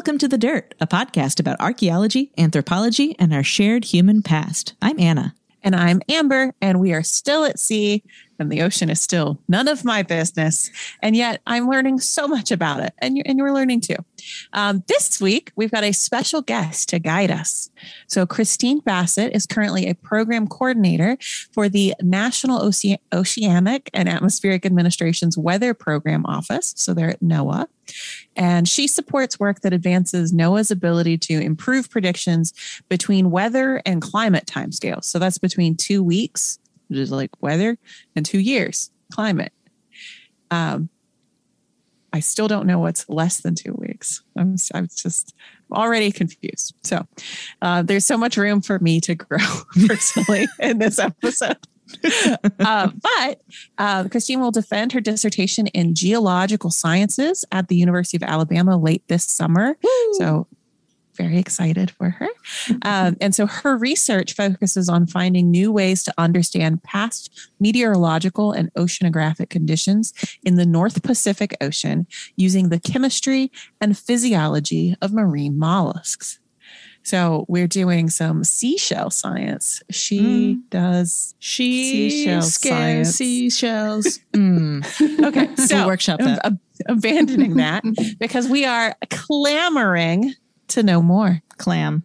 Welcome to The Dirt, a podcast about archaeology, anthropology, and our shared human past. I'm Anna. And I'm Amber, and we are still at sea, and the ocean is still none of my business. And yet I'm learning so much about it, and you're, and you're learning too. Um, this week, we've got a special guest to guide us. So, Christine Bassett is currently a program coordinator for the National Oce- Oceanic and Atmospheric Administration's Weather Program Office. So, they're at NOAA. And she supports work that advances NOAA's ability to improve predictions between weather and climate timescales. So, that's between two weeks, which is like weather, and two years, climate. Um, I still don't know what's less than two weeks. I'm, I'm just already confused. So uh, there's so much room for me to grow personally in this episode. uh, but uh, Christine will defend her dissertation in geological sciences at the University of Alabama late this summer. Woo! So very excited for her. Um, and so her research focuses on finding new ways to understand past meteorological and oceanographic conditions in the North Pacific Ocean using the chemistry and physiology of marine mollusks. So we're doing some seashell science. She Mm. does She Seashell science. seashells. Mm. okay. So We'll workshop that. ab- abandoning that because we are clamoring to know more. Clam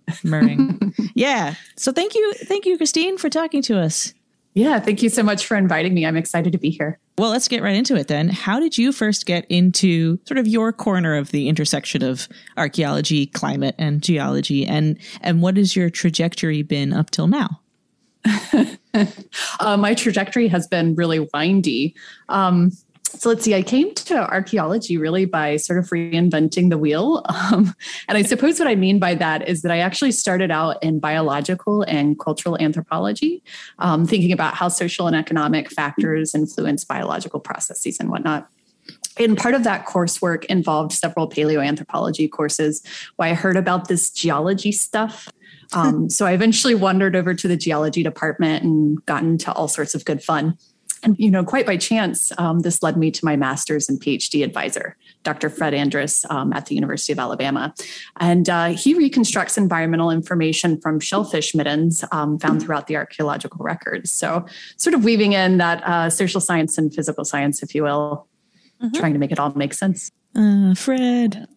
yeah. So thank you, thank you, Christine, for talking to us. Yeah, thank you so much for inviting me. I'm excited to be here. Well, let's get right into it then. How did you first get into sort of your corner of the intersection of archaeology, climate, and geology, and and what has your trajectory been up till now? Uh, my trajectory has been really windy. Um, so let's see, I came to archaeology really by sort of reinventing the wheel. Um, and I suppose what I mean by that is that I actually started out in biological and cultural anthropology, um, thinking about how social and economic factors influence biological processes and whatnot. And part of that coursework involved several paleoanthropology courses where I heard about this geology stuff. Um, so I eventually wandered over to the geology department and got into all sorts of good fun. And you know, quite by chance, um, this led me to my master's and PhD advisor, Dr. Fred Andrus um, at the University of Alabama, and uh, he reconstructs environmental information from shellfish middens um, found throughout the archaeological records. So, sort of weaving in that uh, social science and physical science, if you will, Mhm. trying to make it all make sense. Uh, Fred,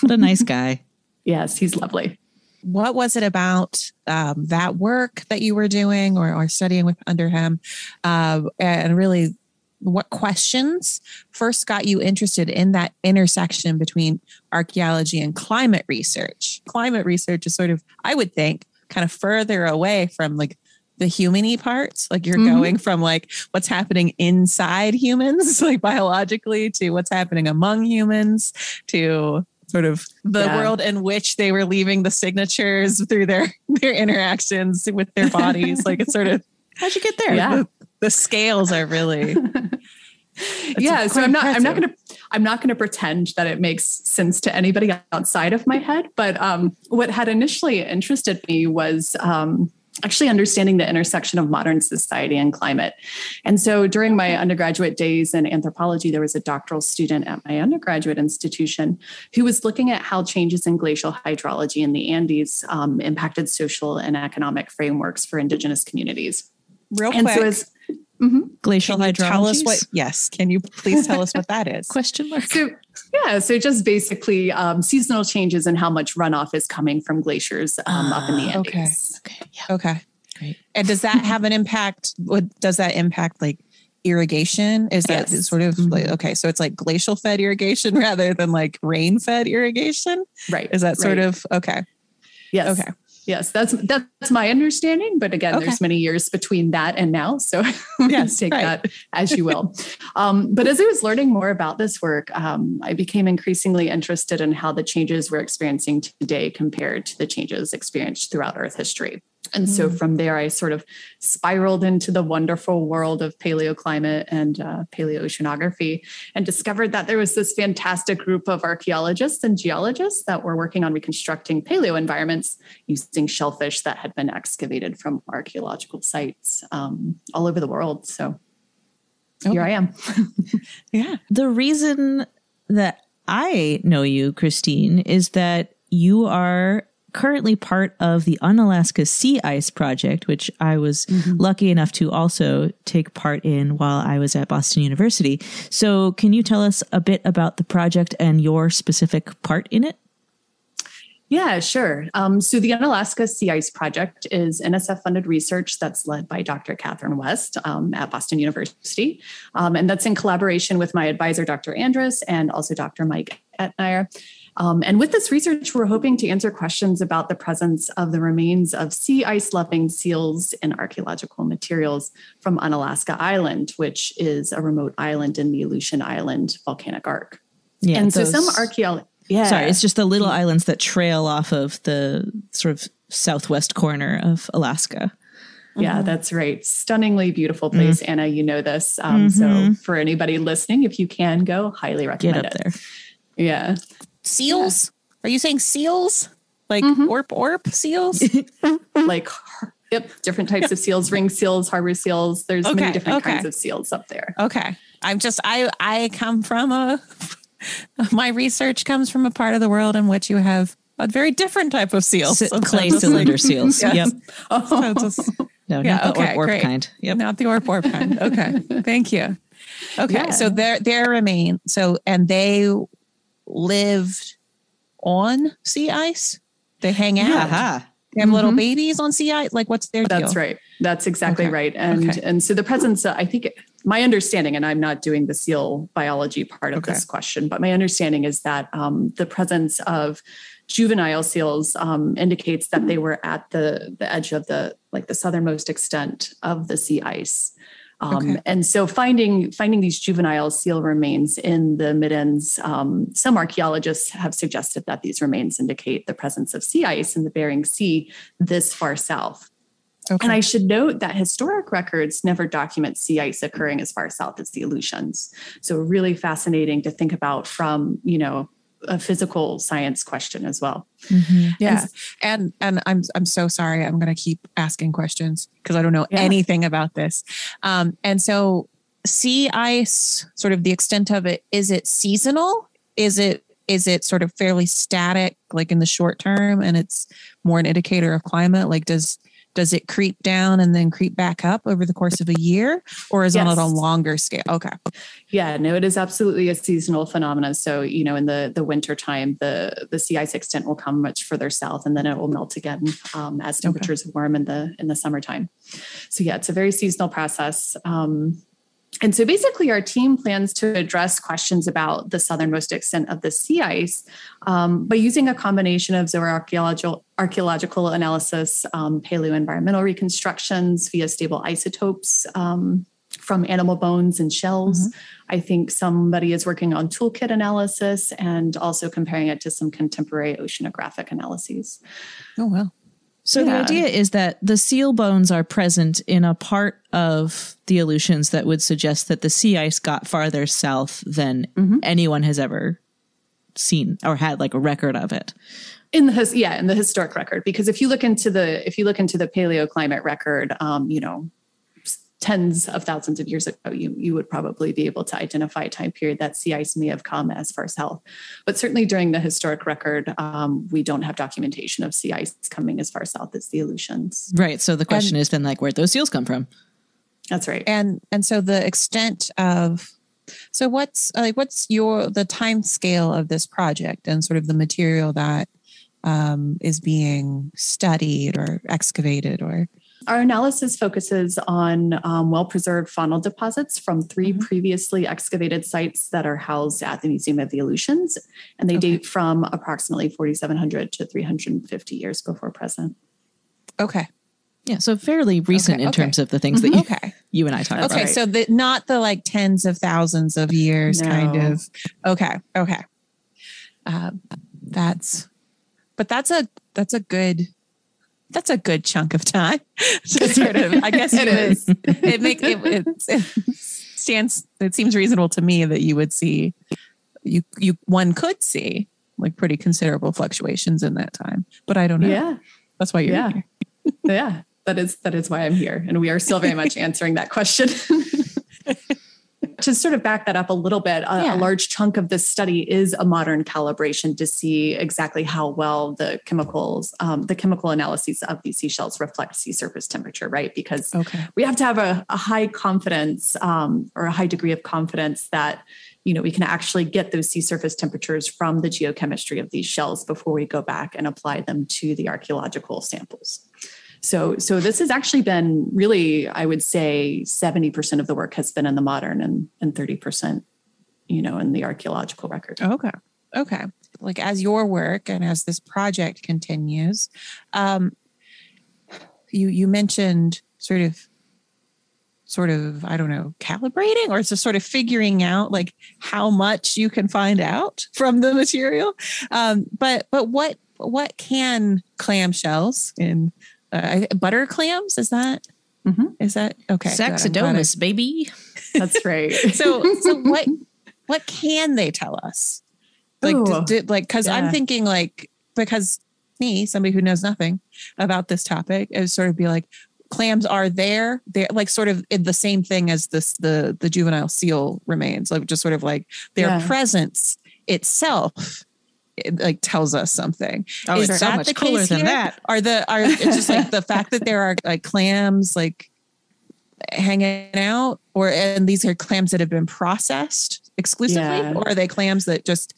what a nice guy. Yes, he's lovely. What was it about um, that work that you were doing or, or studying with under him? Uh, and really, what questions first got you interested in that intersection between archaeology and climate research? Climate research is sort of, I would think, kind of further away from like the humany parts like you're Mhm. going from like what's happening inside humans like biologically to what's happening among humans to sort of the Yeah. world in which they were leaving the signatures through their their interactions with their bodies like it's sort of How'd you get there? Yeah. the, the scales are really yeah so i'm not i'm not going to i'm not going to pretend that it makes sense to anybody outside of my head but um, what had initially interested me was um, actually understanding the intersection of modern society and climate and so during my undergraduate days in anthropology there was a doctoral student at my undergraduate institution who was looking at how changes in glacial hydrology in the andes um, impacted social and economic frameworks for indigenous communities real and quick so as Mhm. Glacial can you tell us hydrology. what yes can you please tell us what that is question mark? So yeah, so just basically um, seasonal changes and how much runoff is coming from glaciers um, up in the Ah, Andes. okay. Okay. Yeah. okay Great. and does that have an impact what does that impact like irrigation is that Yes. sort of like Mhm. okay so it's like glacial fed irrigation rather than like rain fed irrigation Right. is that sort right. of okay yes. okay Yes, that's that's my understanding. But again, Okay. there's many years between that and now, so Yes, take right. that as you will. um, but as I was learning more about this work, um, I became increasingly interested in how the changes we're experiencing today compared to the changes experienced throughout Earth history. And so from there, I sort of spiraled into the wonderful world of paleoclimate and uh, paleoceanography and discovered that there was this fantastic group of archaeologists and geologists that were working on reconstructing paleo environments using shellfish that had been excavated from archaeological sites um, all over the world. So here I am. Yeah. The reason that I know you, Christine, is that you are currently part of the Unalaska Sea Ice Project, which I was lucky enough to also take part in while I was at Boston University. So, can you tell us a bit about the project and your specific part in it? Yeah, sure. Um, so the Unalaska Sea Ice Project is NSF funded research that's led by Dr. Catherine West um, at Boston University. Um, and that's in collaboration with my advisor, Dr. Andrus, and also Dr. Mike Etnier. Um, and with this research, we're hoping to answer questions about the presence of the remains of sea ice loving seals in archaeological materials from Unalaska Island, which is a remote island in the Aleutian Island volcanic arc. Yeah. and so some those- archaeologists, yeah. Sorry, it's just the little islands that trail off of the sort of southwest corner of Alaska. Yeah, that's right. Stunningly beautiful place, Anna. You know this. Um, So, for anybody listening, if you can go, highly Get recommend up it. there. Yeah, Seals? Are you saying seals? Like mm-hmm. orp orp seals? like yep, different types of seals, ring seals, harbor seals. There's Okay, many different okay. kinds of seals up there. Okay. I'm just I I come from a my research comes from a part of the world in which you have a very different type of seal. C- So clay cylinder seals. Yes. Yep. Oh. So just- No, Yeah, not the okay, orp orp great. kind. Yep. Not the orp orp kind. Okay. Thank you. Okay. Yeah. So there there remain so and they lived on sea ice. They hang out. Aha. They have little babies on sea ice. Like what's their That's deal? right. That's exactly Okay. right. And Okay. and so the presence, uh, I think, my understanding, and I'm not doing the seal biology part of Okay. this question, but my understanding is that um, the presence of juvenile seals um, indicates that they were at the the edge of the like the southernmost extent of the sea ice. Um, Okay. And so finding finding these juvenile seal remains in the middens, um, some archaeologists have suggested that these remains indicate the presence of sea ice in the Bering Sea this far south. Okay. And I should note that historic records never document sea ice occurring as far south as the Aleutians. So really fascinating to think about from, you know, a physical science question as well. Yeah. And and I'm I'm so sorry. I'm going to keep asking questions because I don't know Yeah. anything about this. Um, and so sea ice, sort of the extent of it, is it seasonal? Is it is it sort of fairly static, like in the short term, and it's more an indicator of climate? Like does does it creep down and then creep back up over the course of a year, or is it on a longer scale? Okay. Yeah, no, it is absolutely a seasonal phenomenon. So, you know, in the the winter time, the the sea ice extent will come much further south, and then it will melt again um, as temperatures warm in the in the summertime. So, yeah, it's a very seasonal process. Um, and so, basically, our team plans to address questions about the southernmost extent of the sea ice um, by using a combination of zooarchaeological archaeological analysis, um, paleoenvironmental reconstructions via stable isotopes. Um, from animal bones and shells. I think somebody is working on toolkit analysis and also comparing it to some contemporary oceanographic analyses. Oh well. So the idea is that the seal bones are present in a part of the Aleutians that would suggest that the sea ice got farther south than anyone has ever seen or had like a record of it. In the his, yeah, in the historic record, because if you look into the if you look into the paleoclimate record, um, you know, tens of thousands of years ago, you you would probably be able to identify a time period that sea ice may have come as far south. But certainly during the historic record, um, we don't have documentation of sea ice coming as far south as the Aleutians. Right. So the question has been like where'd those seals come from? That's right. and and so the extent of so what's like what's your the time scale of this project and sort of the material that um, is being studied or excavated or Our analysis focuses on um, well preserved faunal deposits from 3 Mhm. previously excavated sites that are housed at the Museum of the Aleutians, and they Okay. date from approximately 4,700 to 350 years before present. Okay. Yeah, so fairly recent Okay, in okay. terms of the things that you, Okay. you and I talk about. Okay. So the not the like tens of thousands of years kind of. Okay. Okay. Um, that's, but that's a that's a good that's a good chunk of time to sort of. I guess It would- is. It makes it, it, it stands. It seems reasonable to me that you would see you you one could see like pretty considerable fluctuations in that time. But I don't know. Yeah. That's why you're Yeah. here. yeah that is that is why i'm here and we are still very much answering that question to sort of back that up a little bit a, Yeah. a large chunk of this study is a modern calibration to see exactly how well the chemicals um, the chemical analyses of these seashells reflect sea surface temperature right because Okay. we have to have a, a high confidence um, or a high degree of confidence that you know we can actually get those sea surface temperatures from the geochemistry of these shells before we go back and apply them to the archaeological samples so so this has actually been really i would say 70% of the work has been in the modern and, and 30% you know in the archaeological record Okay. Okay. Like as your work and as this project continues, um, you you mentioned sort of sort of I don't know calibrating or it's just sort of figuring out like how much you can find out from the material. Um, but but what what can clamshells in uh, butter clams is that Mhm. is that okay? good. I'm glad I- Saxidomus, baby. that's right so so what what can they tell us like Ooh, like because i'm thinking like because me somebody who knows nothing about this topic it would sort of be like clams are there they're like sort of in the same thing as this the the juvenile seal remains like just sort of like their Yeah. presence itself it, like tells us something Oh, Is it's so much cooler than here? that. are the are it's just like the fact that there are like clams like hanging out or and these are clams that have been processed exclusively Yeah. or are they clams that just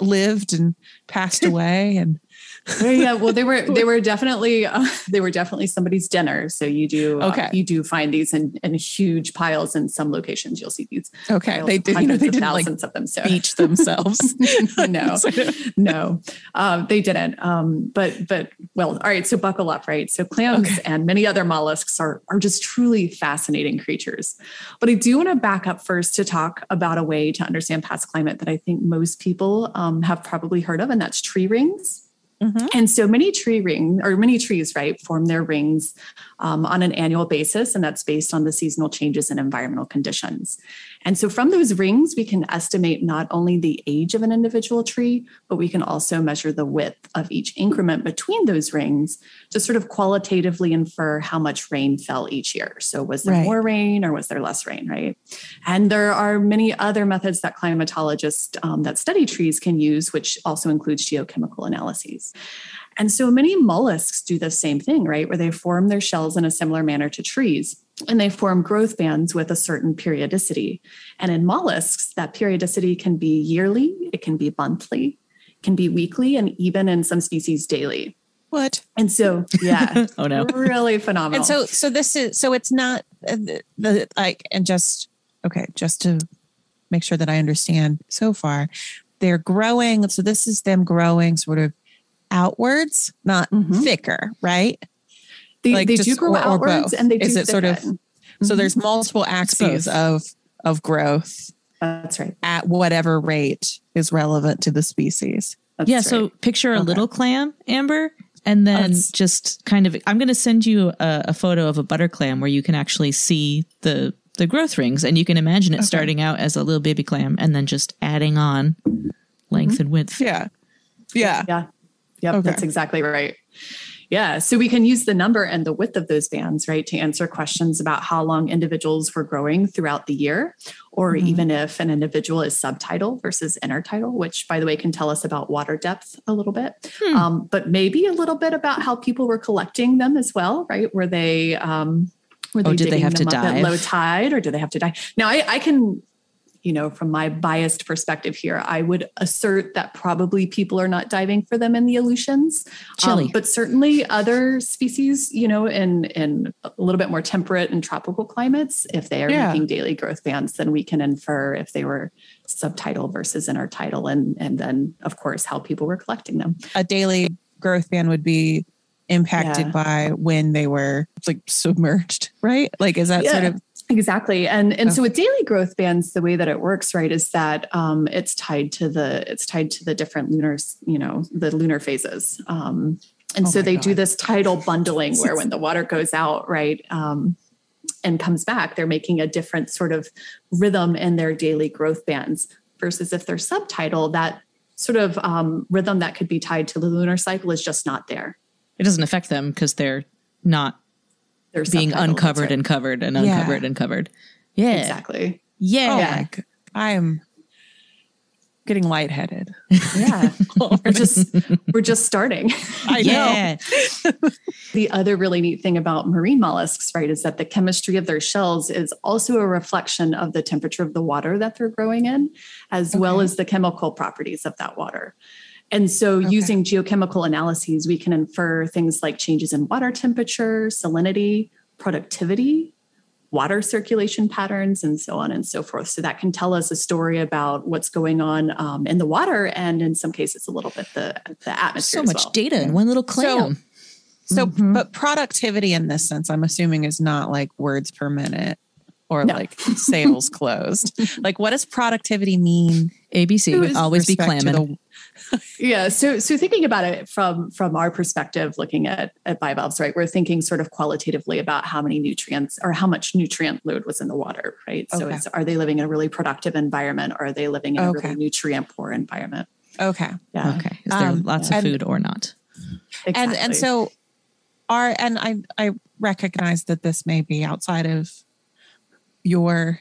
lived and passed away and yeah well they were they were definitely uh, they were definitely somebody's dinner. So you do uh, Okay. you do find these in, in huge piles in some locations. You'll see these okay. they did. You know, they did thousands like of them so. beach themselves. No no. Um, they didn't. Um, but but well all right so buckle up right? So clams Okay. and many other mollusks are are just truly fascinating creatures. But i do want to back up first to talk about a way to understand past climate that i think most people um, have probably heard of and that's tree rings Mhm. and so many tree ring or many trees, right, form their rings um, on an annual basis, and that's based on the seasonal changes in environmental conditions. And so from those rings, we can estimate not only the age of an individual tree, but we can also measure the width of each increment between those rings to sort of qualitatively infer how much rain fell each year. So was there Right. more rain or was there less rain, right? And there are many other methods that climatologists um, that study trees can use, which also includes geochemical analyses. And so many mollusks do the same thing, right? Where they form their shells in a similar manner to trees and they form growth bands with a certain periodicity. And in mollusks, that periodicity can be yearly, it can be monthly, can be weekly, and even in some species daily. what And so, yeah, Oh no. really phenomenal. and so so this is so it's not uh, the, the like and just okay just to make sure that i understand so far they're growing so this is them growing sort of outwards not Mhm. thicker right they, like they just- do grow or- or outwards both. and they do Is it sort of- thicken. so there's multiple axes of of growth That's right. at whatever rate is relevant to the species That's yeah, right. so picture a Okay. little clam, Amber, and then That's- just kind of I'm going to send you a, a photo of a butter clam where you can actually see the the growth rings and you can imagine it Okay. starting out as a little baby clam and then just adding on length and width. yeah yeah Yeah. Yep. Okay. That's exactly right. Yeah. So we can use the number and the width of those bands, right, to answer questions about how long individuals were growing throughout the year, or Mhm. even if an individual is subtidal versus intertidal, which, by the way, can tell us about water depth a little bit, Hmm. um, but maybe a little bit about how people were collecting them as well, right? Were they, um, were they Oh, did they have to up at low tide, or do they have to die? Now, I, I can you know, from my biased perspective here, I would assert that probably people are not diving for them in the Aleutians. Um, but certainly other species, you know, in in a little bit more temperate and tropical climates, if they are Yeah. making daily growth bands, then we can infer if they were subtidal versus intertidal, and and then of course how people were collecting them. a daily growth band would be impacted Yeah. by when they were like submerged, right? Like, is that sort of Exactly. And and Oh. so with daily growth bands, the way that it works, right, is that um, it's tied to the it's tied to the different lunar, you know, the lunar phases. Um, and Oh so they do this tidal bundling where when the water goes out, right, um, and comes back, they're making a different sort of rhythm in their daily growth bands versus if they're subtidal, that sort of um, rhythm that could be tied to the lunar cycle is just not there. It doesn't affect them because they're not They're being uncovered and covered and Yeah. uncovered and covered. Yeah. exactly. Yeah. oh my, g- I'm getting lightheaded. Yeah. we're just we're just starting. I know. yeah. The other really neat thing about marine mollusks, right, is that the chemistry of their shells is also a reflection of the temperature of the water that they're growing in, as well as the chemical properties of that water. And so, Okay. using geochemical analyses, we can infer things like changes in water temperature, salinity, productivity, water circulation patterns, and so on and so forth. So, that can tell us a story about what's going on um, in the water, and in some cases, a little bit the, the atmosphere. So as much well. data in one little So- clam. So, Mhm. but productivity in this sense, I'm assuming is not like words per minute or No. like sales closed. Like, what does productivity mean? ABC Who is always be respect to clamming. the- Yeah. So so thinking about it from from our perspective, looking at at bivalves, right? We're thinking sort of qualitatively about how many nutrients or how much nutrient load was in the water, right? So Okay. it's are they living in a really productive environment or are they living in a really nutrient poor environment? Okay. Yeah. Okay. Is there Um, lots of and- food or not? Exactly. And and so are and I I recognize that this may be outside of your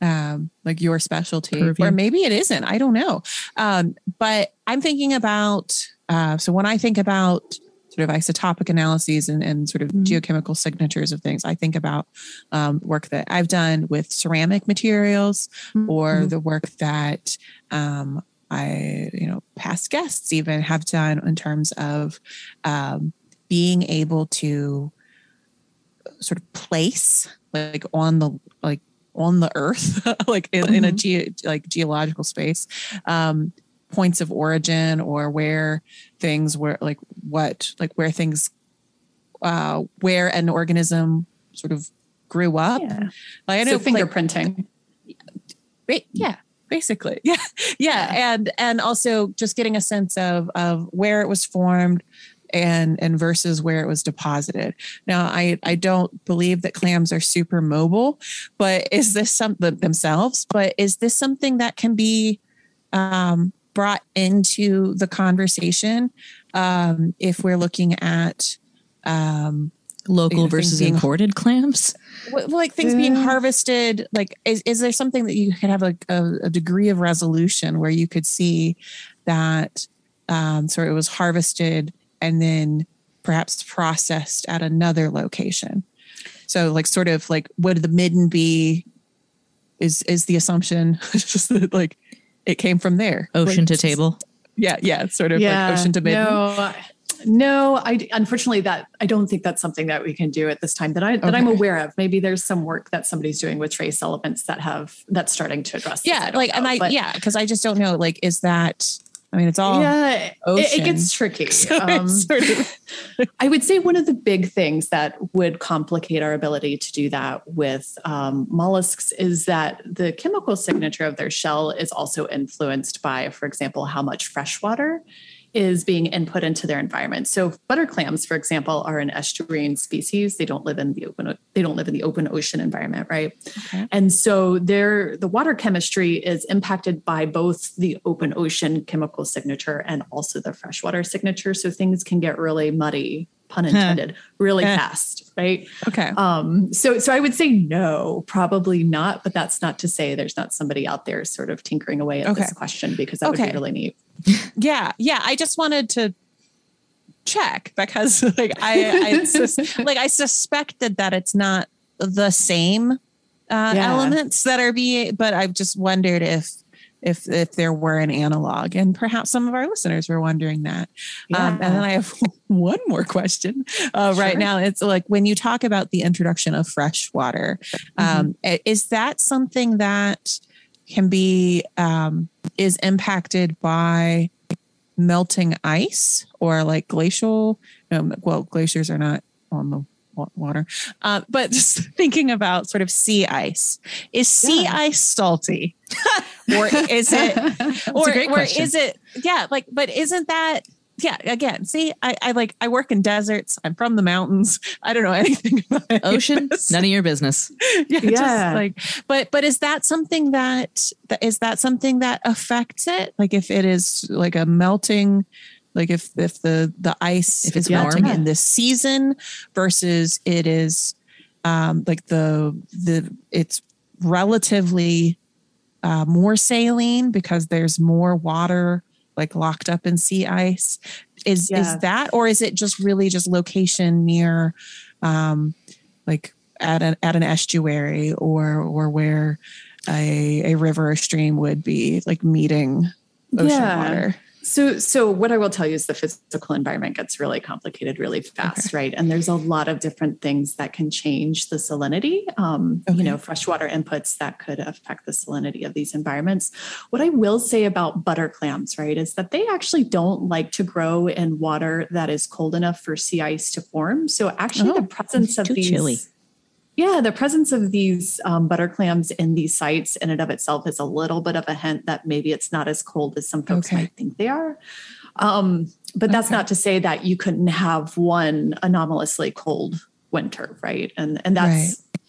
um like your specialty Purview. or maybe it isn't i don't know um but i'm thinking about uh so when i think about sort of isotopic analyses and, and sort of Mhm. geochemical signatures of things i think about um, work that i've done with ceramic materials or Mhm. the work that um, I, you know, past guests even have done in terms of um, being able to sort of place like on the like on the earth like in, in a ge- like geological space um points of origin or where things were like what like where things uh where an organism sort of grew up. Yeah. like, I So know, like, fingerprinting. Ba- yeah basically. Yeah. Yeah. And and also just getting a sense of of where it was formed and and versus where it was deposited now i i don't believe that clams are super mobile but is this something themselves but is this something that can be um brought into the conversation um if we're looking at um Local you know, versus thinking- imported clams? well, like things being harvested like is, is there something that you could have like a, a degree of resolution where you could see that um so it was harvested and then perhaps processed at another location so like sort of like would the midden be is is the assumption just that like it came from there Ocean Like, to table? yeah yeah sort of like ocean to midden No, no, I unfortunately that I don't think that's something that we can do at this time that I that I'm aware of. Maybe there's some work that somebody's doing with trace elements that have that's starting to address. yeah don't like and know, i but- yeah because i just don't know like is that i mean it's all yeah, it, it gets tricky. So Um, sort of I would say one of the big things that would complicate our ability to do that with um, mollusks is that the chemical signature of their shell is also influenced by, for example, how much fresh water is being input into their environment. So butter clams, for example, are an estuarine species. They don't live in the open. They don't live in the open ocean environment, right? Okay. And so their the water chemistry is impacted by both the open ocean chemical signature and also the freshwater signature. So things can get really muddy, pun intended, really fast, right? okay Um, so so I would say no, probably not, but that's not to say there's not somebody out there sort of tinkering away at Okay. this question because that would be really neat. Yeah, yeah. I just wanted to check because like I, I sus- like I suspected that it's not the same uh, Yeah. elements that are being, but I've just wondered if if if there were an analog, and perhaps some of our listeners were wondering that. Um, and then I have one more question uh, right now. It's like when you talk about the introduction of fresh water, um, i- is that something that can be um, is impacted by melting ice or like glacial. Well, glaciers are not on the water, uh, but just thinking about sort of sea ice. Is sea Yeah. ice salty, or is it? or, or is it? Yeah, like, but isn't that? Yeah, again, see, I, I like I work in deserts. I'm from the mountains. I don't know anything about any Ocean, none of your business. yeah, Yeah. just like but but is that something that that- is that something that affects it like if it is like a melting like if if the the ice If it's is melting in this season versus it is um like the the it's relatively uh, more saline because there's more water like locked up in sea ice is Yeah. is that or is it just really just location near um like at an at an estuary or or where a a river or stream would be like meeting ocean Yeah. water So, so what I will tell you is the physical environment gets really complicated really fast, right? And there's a lot of different things that can change the salinity. Um, Okay. You know, freshwater inputs that could affect the salinity of these environments. What I will say about butter clams, right, is that they actually don't like to grow in water that is cold enough for sea ice to form. So, actually, Oh, the presence of these chilly. Yeah, the presence of these um, butter clams in these sites in and of itself is a little bit of a hint that maybe it's not as cold as some folks Okay. might think they are. Um, but that's Okay. not to say that you couldn't have one anomalously cold winter, right? And and that's Right.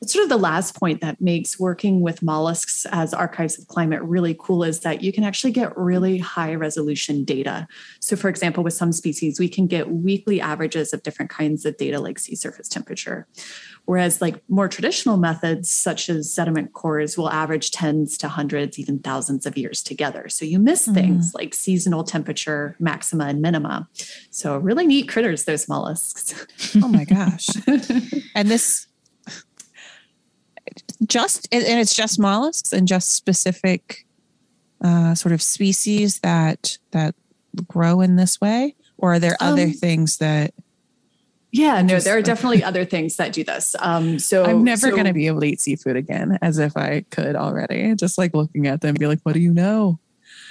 that's sort of the last point that makes working with mollusks as archives of climate really cool is that you can actually get really high resolution data. So, for example, with some species, we can get weekly averages of different kinds of data like sea surface temperature. Whereas, like more traditional methods, such as sediment cores, will average tens to hundreds, even thousands of years together. So, you miss things like seasonal temperature, maxima, and minima. So, really neat critters, those mollusks. oh my gosh and this just and and it's just mollusks and just specific uh sort of species that that grow in this way or are there other Um, things that Yeah, no, there are definitely other things that do this. Um, so i'm never so- going to be able to eat seafood again as if i could already just like looking at them be like what do you know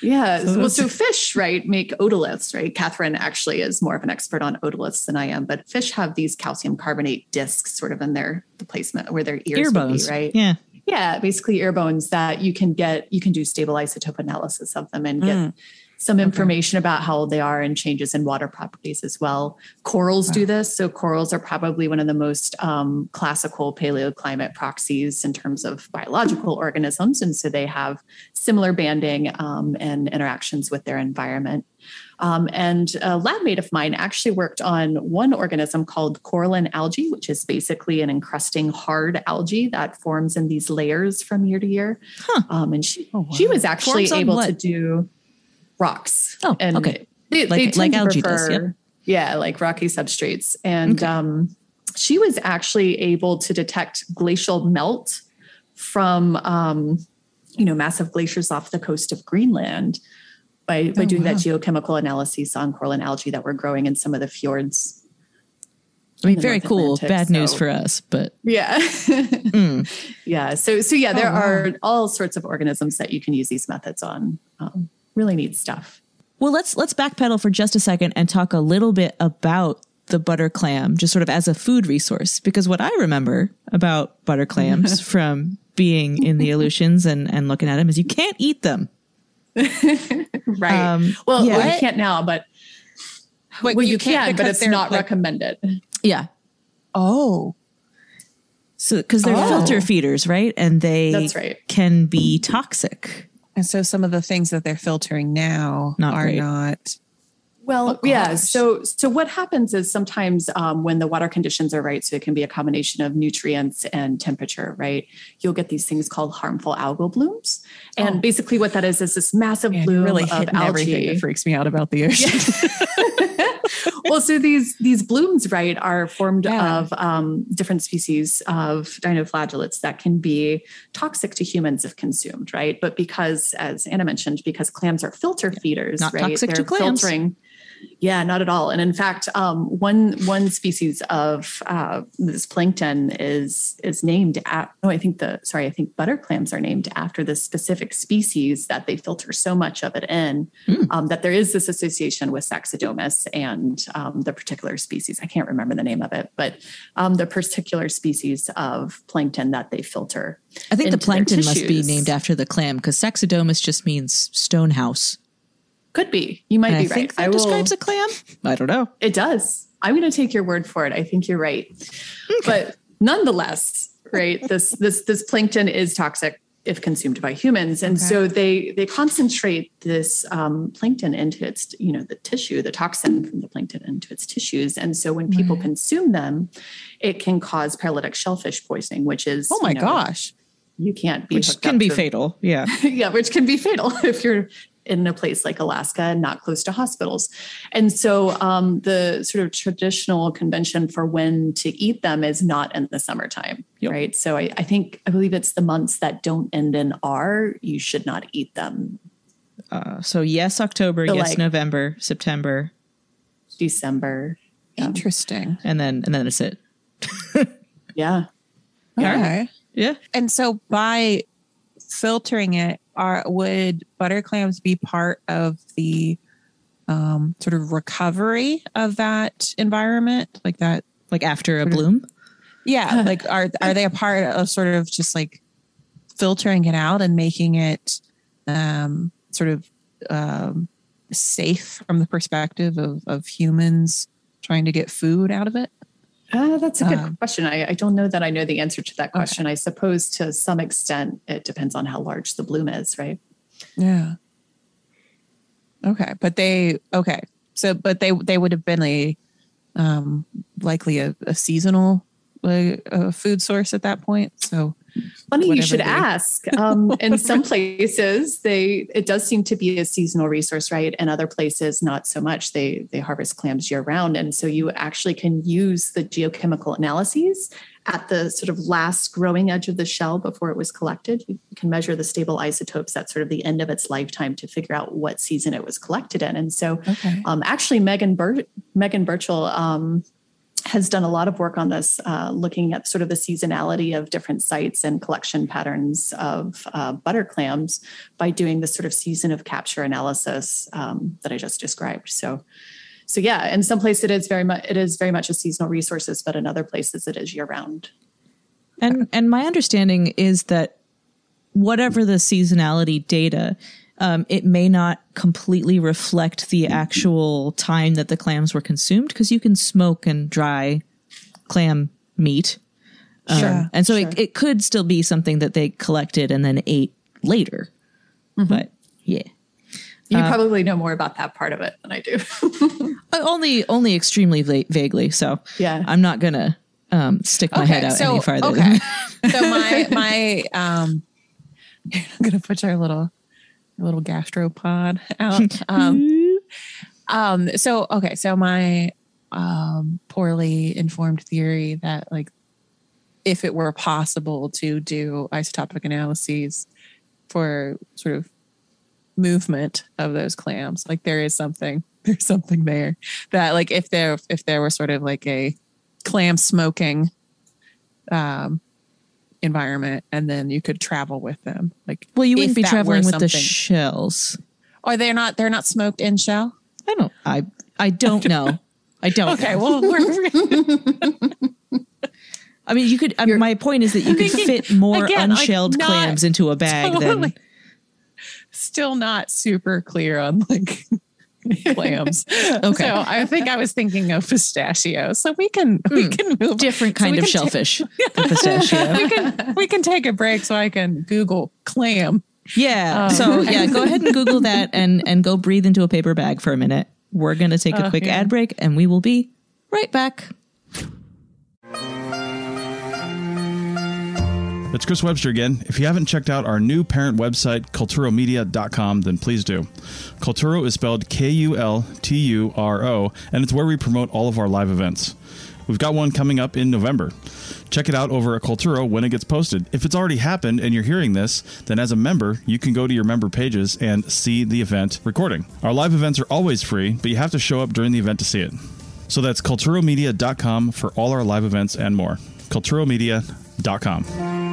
Yeah. So well, so fish, right, make otoliths, right? Catherine actually is more of an expert on otoliths than I am, but fish have these calcium carbonate discs sort of in their the placement where their ears Ear would be, right? Yeah. Yeah, basically ear bones that you can get, you can do stable isotope analysis of them and get Mm. Some information about how old they are and changes in water properties as well. Corals do this. So corals are probably one of the most um, classical paleoclimate proxies in terms of biological organisms. And so they have similar banding um, and interactions with their environment. Um, and a lab mate of mine actually worked on one organism called coralline algae, which is basically an encrusting hard algae that forms in these layers from year to year. Huh. Um, and she, Oh, she was actually Forms able to do rocks. Oh, and okay. They, Like- they like algae does, prefer- Yeah, like rocky substrates. And Okay. um, she was actually able to detect glacial melt from um, you know massive glaciers off the coast of Greenland by by Oh, doing that geochemical analysis on coralline algae that were growing in some of the fjords. I mean, very North cool. Atlantic, Bad news for us, but Yeah. mm, yeah. So so yeah, there Oh, wow. are all sorts of organisms that you can use these methods on. Um, really neat stuff. well, let's let's backpedal for just a second and talk a little bit about the butter clam, just sort of as a food resource. Because what I remember about butter clams from being in the Aleutians and and looking at them is you can't eat them. Right. Um, well, yeah. well, you can't now, but Wait, well, you, can, but it's not like- recommended. Yeah. oh So because they're Oh. filter feeders, right? And they That's right. can be toxic. And so some of the things that they're filtering now Not are great. not Well, Oh, yeah. So, so what happens is sometimes um, when the water conditions are right, so it can be a combination of nutrients and temperature, right? You'll get these things called harmful algal blooms, and Oh. basically what that is is this massive yeah, bloom you're really of hitting everything that freaks me out about the ocean well, so these these blooms, right, are formed Yeah. of um, different species of dinoflagellates that can be toxic to humans if consumed, right? But because, as Anna mentioned, because clams are filter feeders, Not right, toxic to they're clams. Yeah, not at all. And in fact, um, one one species of uh, this plankton is is named at. Oh, I think the sorry, I think butter clams are named after the specific species that they filter so much of it in. Mm. Um, that there is this association with Saxidomus and um, the particular species. I can't remember the name of it, but um, the particular species of plankton that they filter. I think the plankton must be named after the clam because Saxidomus just means stone house. Could be. You might and be I right. Think that I describes a clam. I don't know. It does. I'm going to take your word for it. I think you're right. Okay. But nonetheless, right, this this this plankton is toxic if consumed by humans, and okay. so they they concentrate this um, plankton into its you know the tissue, the toxin from the plankton into its tissues, and so when people right. consume them, it can cause paralytic shellfish poisoning, which is oh my you know, gosh you can't be which can be to, fatal yeah yeah which can be fatal if you're in a place like Alaska and not close to hospitals. And so um, the sort of traditional convention for when to eat them is not in the summertime, yep. right? So I, I, think, I believe it's the months that don't end in R, you should not eat them. Uh, so yes, October, so yes, like, November, September, December. Yeah. Interesting. And then, and then it's it. yeah. Okay. Yeah. And so by filtering it, are would butter clams be part of the um, sort of recovery of that environment, like that, like after a bloom? Of, yeah, like are are they a part of sort of just like filtering it out and making it um, sort of um, safe from the perspective of of humans trying to get food out of it? Uh, that's a good um, question. I, I, don't know that I know the answer to that question. Okay. I suppose to some extent it depends on how large the bloom is, right? Yeah. Okay, but they okay. So, but they they would have been a um, likely a, a seasonal a, a food source at that point. So Funny you should ask. Um, in some places, they it does seem to be a seasonal resource, right? And other places, not so much. They they harvest clams year round, and so you actually can use the geochemical analyses at the sort of last growing edge of the shell before it was collected. You can measure the stable isotopes at sort of the end of its lifetime to figure out what season it was collected in. And so, okay. um, actually, Meghan Bur- Meghan Burchell. Um, has done a lot of work on this, uh, looking at sort of the seasonality of different sites and collection patterns of uh, butter clams by doing this sort of season of capture analysis um, that I just described. So, so yeah, in some places it is very much it is very much a seasonal resources, but in other places it is year round. And and my understanding is that whatever the seasonality data um, it may not completely reflect the actual time that the clams were consumed because you can smoke and dry clam meat. Um, sure. And so sure. it, it could still be something that they collected and then ate later. Mm-hmm. But yeah. You uh, probably know more about that part of it than I do. Uh, only, only extremely va- vaguely. So yeah, I'm not gonna um, stick my okay, head out so, any farther. Okay. so my my um, I'm gonna put your little little gastropod out. Um, um, so okay, so my um, poorly informed theory that like if it were possible to do isotopic analyses for sort of movement of those clams, like there is something there's something there that like if there if there were sort of like a clam smoking um environment and then you could travel with them. Like well you wouldn't be traveling with the shells. Or they're not they're not smoked in shell? I don't i i don't know. I don't okay well we're i mean you could I mean, my point is that you could fit more again, unshelled like clams into a bag totally, than still not super clear on like clams. okay. So I think I was thinking of pistachio. So we can mm, we hmm. can move different kind so of shellfish. Ta- pistachio. we can we can take a break so I can Google clam. Yeah. Um, so yeah, go ahead and Google that and and go breathe into a paper bag for a minute. We're gonna take a uh, quick yeah. ad break and we will be right back. It's Chris Webster again. If you haven't checked out our new parent website, kulturomedia.com, then please do. Kulturo is spelled K U L T U R O, and it's where we promote all of our live events. We've got one coming up in November. Check it out over at Kulturo when it gets posted. If it's already happened and you're hearing this, then as a member, you can go to your member pages and see the event recording. Our live events are always free, but you have to show up during the event to see it. So that's kulturomedia.com for all our live events and more. kulturomedia.com.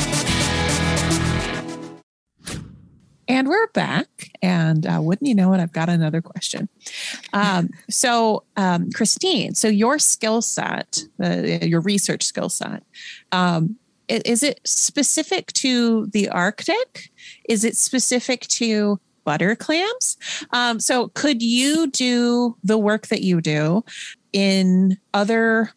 And we're back. And uh, wouldn't you know it, I've got another question. Um, so, um, Christine, so your skill set, uh, your research skill set, um, is it specific to the Arctic? Is it specific to butter clams? Um, so, could you do the work that you do in other?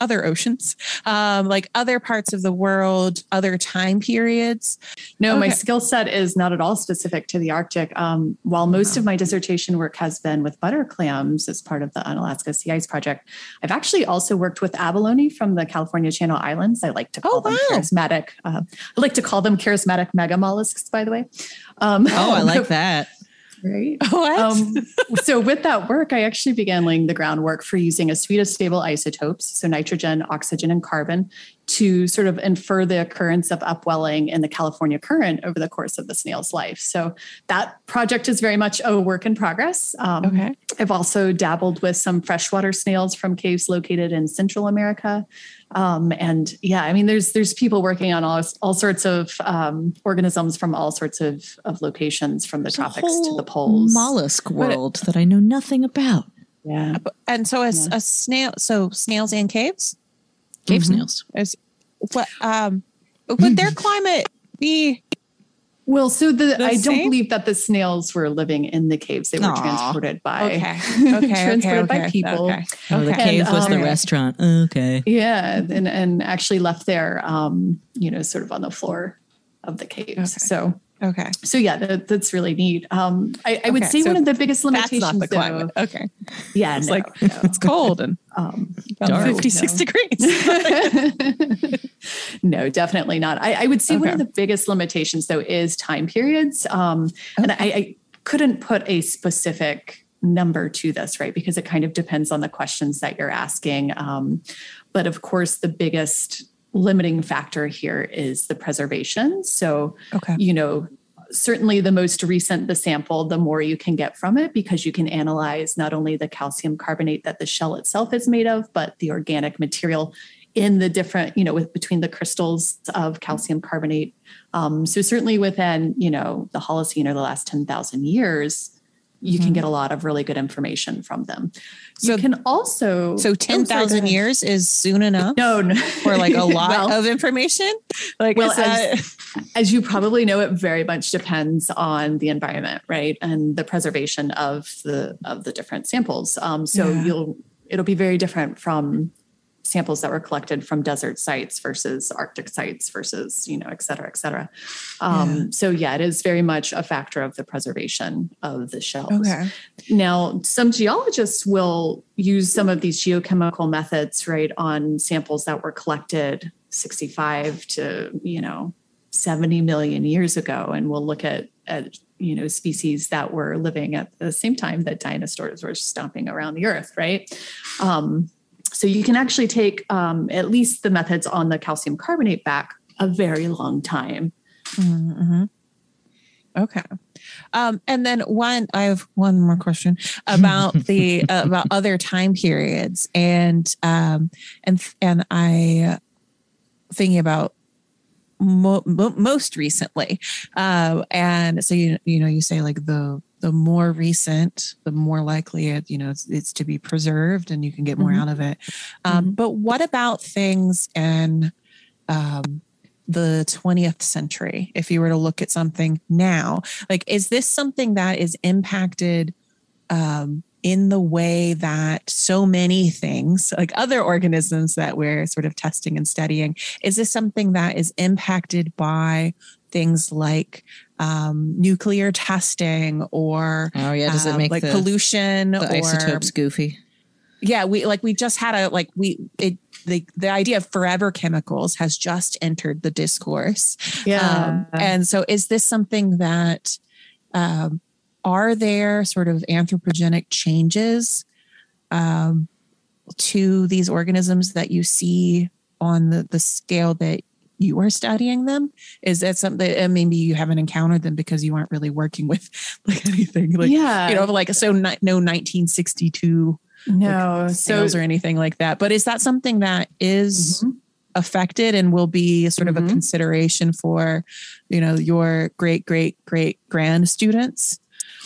Other oceans um, like other parts of the world other time periods No, my skill set is not at all specific to the Arctic. Um, while most of my dissertation work has been with butter clams as part of the Unalaska Sea Ice Project, I've actually also worked with abalone from the California Channel Islands. I like to call Oh, them wow. charismatic. Uh, I like to call them charismatic mega mollusks, by the way. Um, Oh, I like that. Right. Um, so with that work, I actually began laying the groundwork for using a suite of stable isotopes, so nitrogen, oxygen, and carbon, to sort of infer the occurrence of upwelling in the California current over the course of the snail's life. So that project is very much a work in progress. Um, Okay. I've also dabbled with some freshwater snails from caves located in Central America. Um, and yeah, I mean, there's there's people working on all, all sorts of um, organisms from all sorts of, of locations, from the There's tropics to the poles. Mollusk world that I know nothing about. Yeah. and so as Yeah. a snail so snails and caves Cave Mhm. snails. is what um would their climate be Well, so the, The I don't believe that the snails were living in the caves. They were Aw. transported by okay okay transported okay, by people. okay Oh, the okay. cave was the um, restaurant. Okay. Yeah, and and actually left there, um, you know, sort of on the floor of the caves. Okay. So okay so yeah, that, that's really neat. Um, I, I would Okay, say so one of the biggest limitations. that's not the though- climate okay yeah, It's no, like- no. it's cold and um, Dark. 56 no. degrees no, definitely not. I, I would say one of the biggest limitations, though, is time periods. Um, And I, I couldn't put a specific number to this, right? Because it kind of depends on the questions that you're asking. Um, but of course, the biggest limiting factor here is the preservation. So, okay you know, certainly the most recent the sample, the more you can get from it because you can analyze not only the calcium carbonate that the shell itself is made of, but the organic material in the different, you know, with between the crystals of calcium carbonate. Um, so certainly within, you know, the Holocene or the last 10,000 years, you can Mhm. get a lot of really good information from them. So- you can also so sorry, 10,000 years is soon enough No, no. for like a lot Well, of information like well, that, as you probably know it very much depends on the environment right and the preservation of the of the different samples um, so Yeah. you'll it'll be very different from samples that were collected from desert sites versus arctic sites versus you know et cetera et cetera um, so yeah it is very much a factor of the preservation of the shells okay now, some geologists will use some of these geochemical methods, right, on samples that were collected 65 to, you know, 70 million years ago. And we'll look at at you know species that were living at the same time that dinosaurs were stomping around the earth, right? Um, so you can actually take um, at least the methods on the calcium carbonate back a very long time. Mm-hmm. Okay. Um, and then one, I have one more question about the uh, about other time periods, and um, and and I thinking about mo- mo- most recently, uh, and so you you know you say like the the more recent, the more likely it you know it's, it's to be preserved, and you can get more Mhm. out of it. Um, Mhm. But what about things in um, the 20th century if you were to look at something now like is this something that is impacted um, in the way that so many things like other organisms that we're sort of testing and studying is this something that is impacted by things like um, nuclear testing or Oh yeah, does it um, make like the, pollution the or isotopes goofy? yeah we like we just had a like we it the the idea of forever chemicals has just entered the discourse um, and so is this something that um, are there sort of anthropogenic changes um, to these organisms that you see on the, the scale that you are studying them is that something and maybe you haven't encountered them because you aren't really working with like anything like yeah, you know like so no 1962 no. So sales or anything like that. But is that something that is Mhm. affected and will be sort of Mhm. a consideration for, you know, your great great great grand students?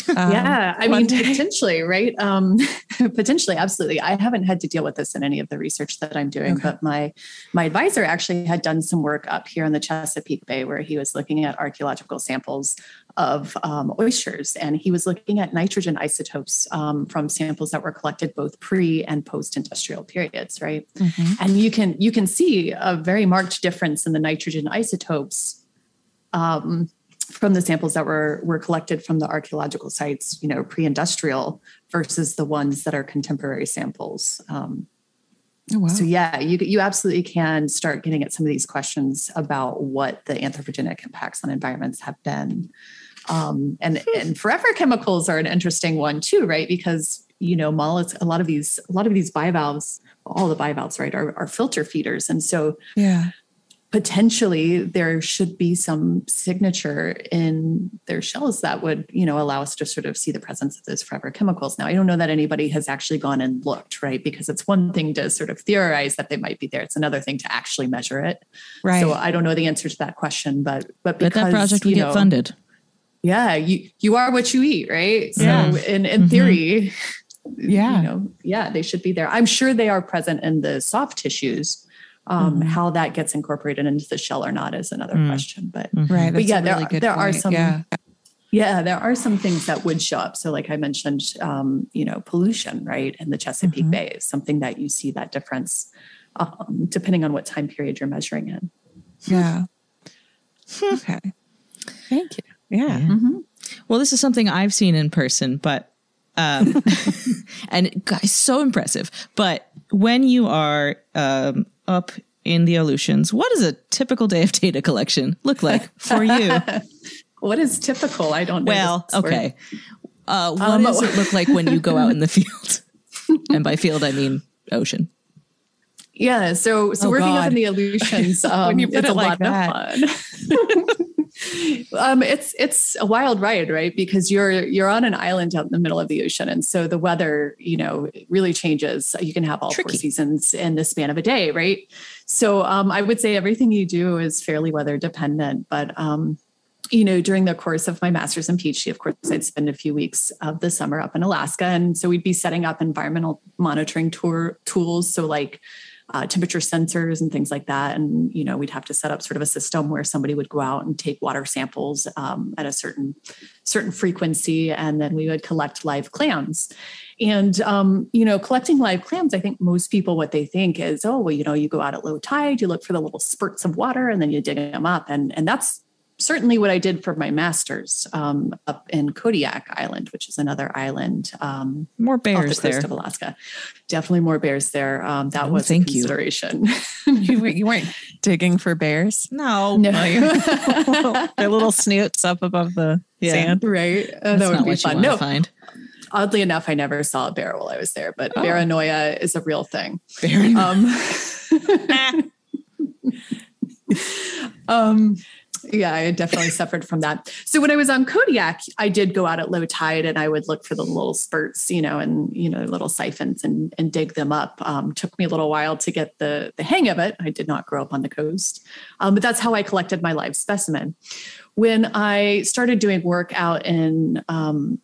Um, yeah, I mean, day? potentially, right? Um, potentially, absolutely. I haven't had to deal with this in any of the research that I'm doing, Okay. but my my advisor actually had done some work up here in the Chesapeake Bay where he was looking at archaeological samples of um, oysters, and he was looking at nitrogen isotopes um, from samples that were collected both pre and post industrial periods, right? Mhm. and you can you can see a very marked difference in the nitrogen isotopes um, from the samples that were were collected from the archaeological sites, you know, pre-industrial versus the ones that are contemporary samples. Um, Oh, wow. So yeah, you you absolutely can start getting at some of these questions about what the anthropogenic impacts on environments have been. Um, and and forever chemicals are an interesting one too, right? Because you know, mollusks, a lot of these a lot of these bivalves, all the bivalves, right, are, are filter feeders, and so yeah. Potentially there should be some signature in their shells that would you know allow us to sort of see the presence of those forever chemicals now i don't know that anybody has actually gone and looked right because it's one thing to sort of theorize that they might be there it's another thing to actually measure it Right. so i don't know the answer to that question but but But because that project would you get funded. yeah you you are what you eat right so Yeah. in in Mhm. theory Yeah. you know yeah they should be there i'm sure they are present in the soft tissues um, Mhm. how that gets incorporated into the shell or not is another Mm. question but right. but yeah, a there really are- there are some- Yeah. yeah there are some things that would show up so like i mentioned um, you know pollution right in the chesapeake Mhm. bay is something that you see that difference um, depending on what time period you're measuring in Yeah. okay. Thank you. Yeah. Mm-hmm. Well, this is something I've seen in person, but um, and guys, so impressive. But when you are um, up in the Aleutians, what does a typical day of data collection look like for you? what is typical i don't know well, okay. Uh, what Um, does it look like when you go out in the field? and by field, I mean ocean. Yeah, so so Oh, working up in the Aleutians, um, When you put it's it a like lot of fun. Um, it's it's a wild ride, right? Because you're you're on an island out in the middle of the ocean, and so the weather, you know, really changes. You can have all Tricky. four seasons in the span of a day, right? So um, I would say everything you do is fairly weather dependent, but um, you know, during the course of my master's and PhD, of course, I'd spend a few weeks of the summer up in Alaska. And so we'd be setting up environmental monitoring tour tools. So like uh, temperature sensors and things like that. And, you know, we'd have to set up sort of a system where somebody would go out and take water samples um, at a certain, certain frequency. And then we would collect live clams. And, um, you know, collecting live clams, I think most people, what they think is, oh, well, you know, you go out at low tide, you look for the little spurts of water and then you dig them up. And, and that's certainly what I did for my master's um, up in Kodiak Island, which is another island um, More off the bears coast there. of Alaska. Definitely more bears there. Um, that Oh, was a thank you. consideration. you, were- you weren't digging for bears. No, No. Their little snoots up above the Yeah. sand. right? Uh, that would not be what fun. want to No, find. oddly enough, I never saw a bear while I was there, but Oh. paranoia is a real thing. Very Um, um, yeah, I definitely suffered from that. So when I was on Kodiak, I did go out at low tide and I would look for the little spurts, you know, and you know, little siphons and and dig them up. Um, took me a little while to get the the hang of it. I did not grow up on the coast, um, but that's how I collected my live specimen. When I started doing work out in um,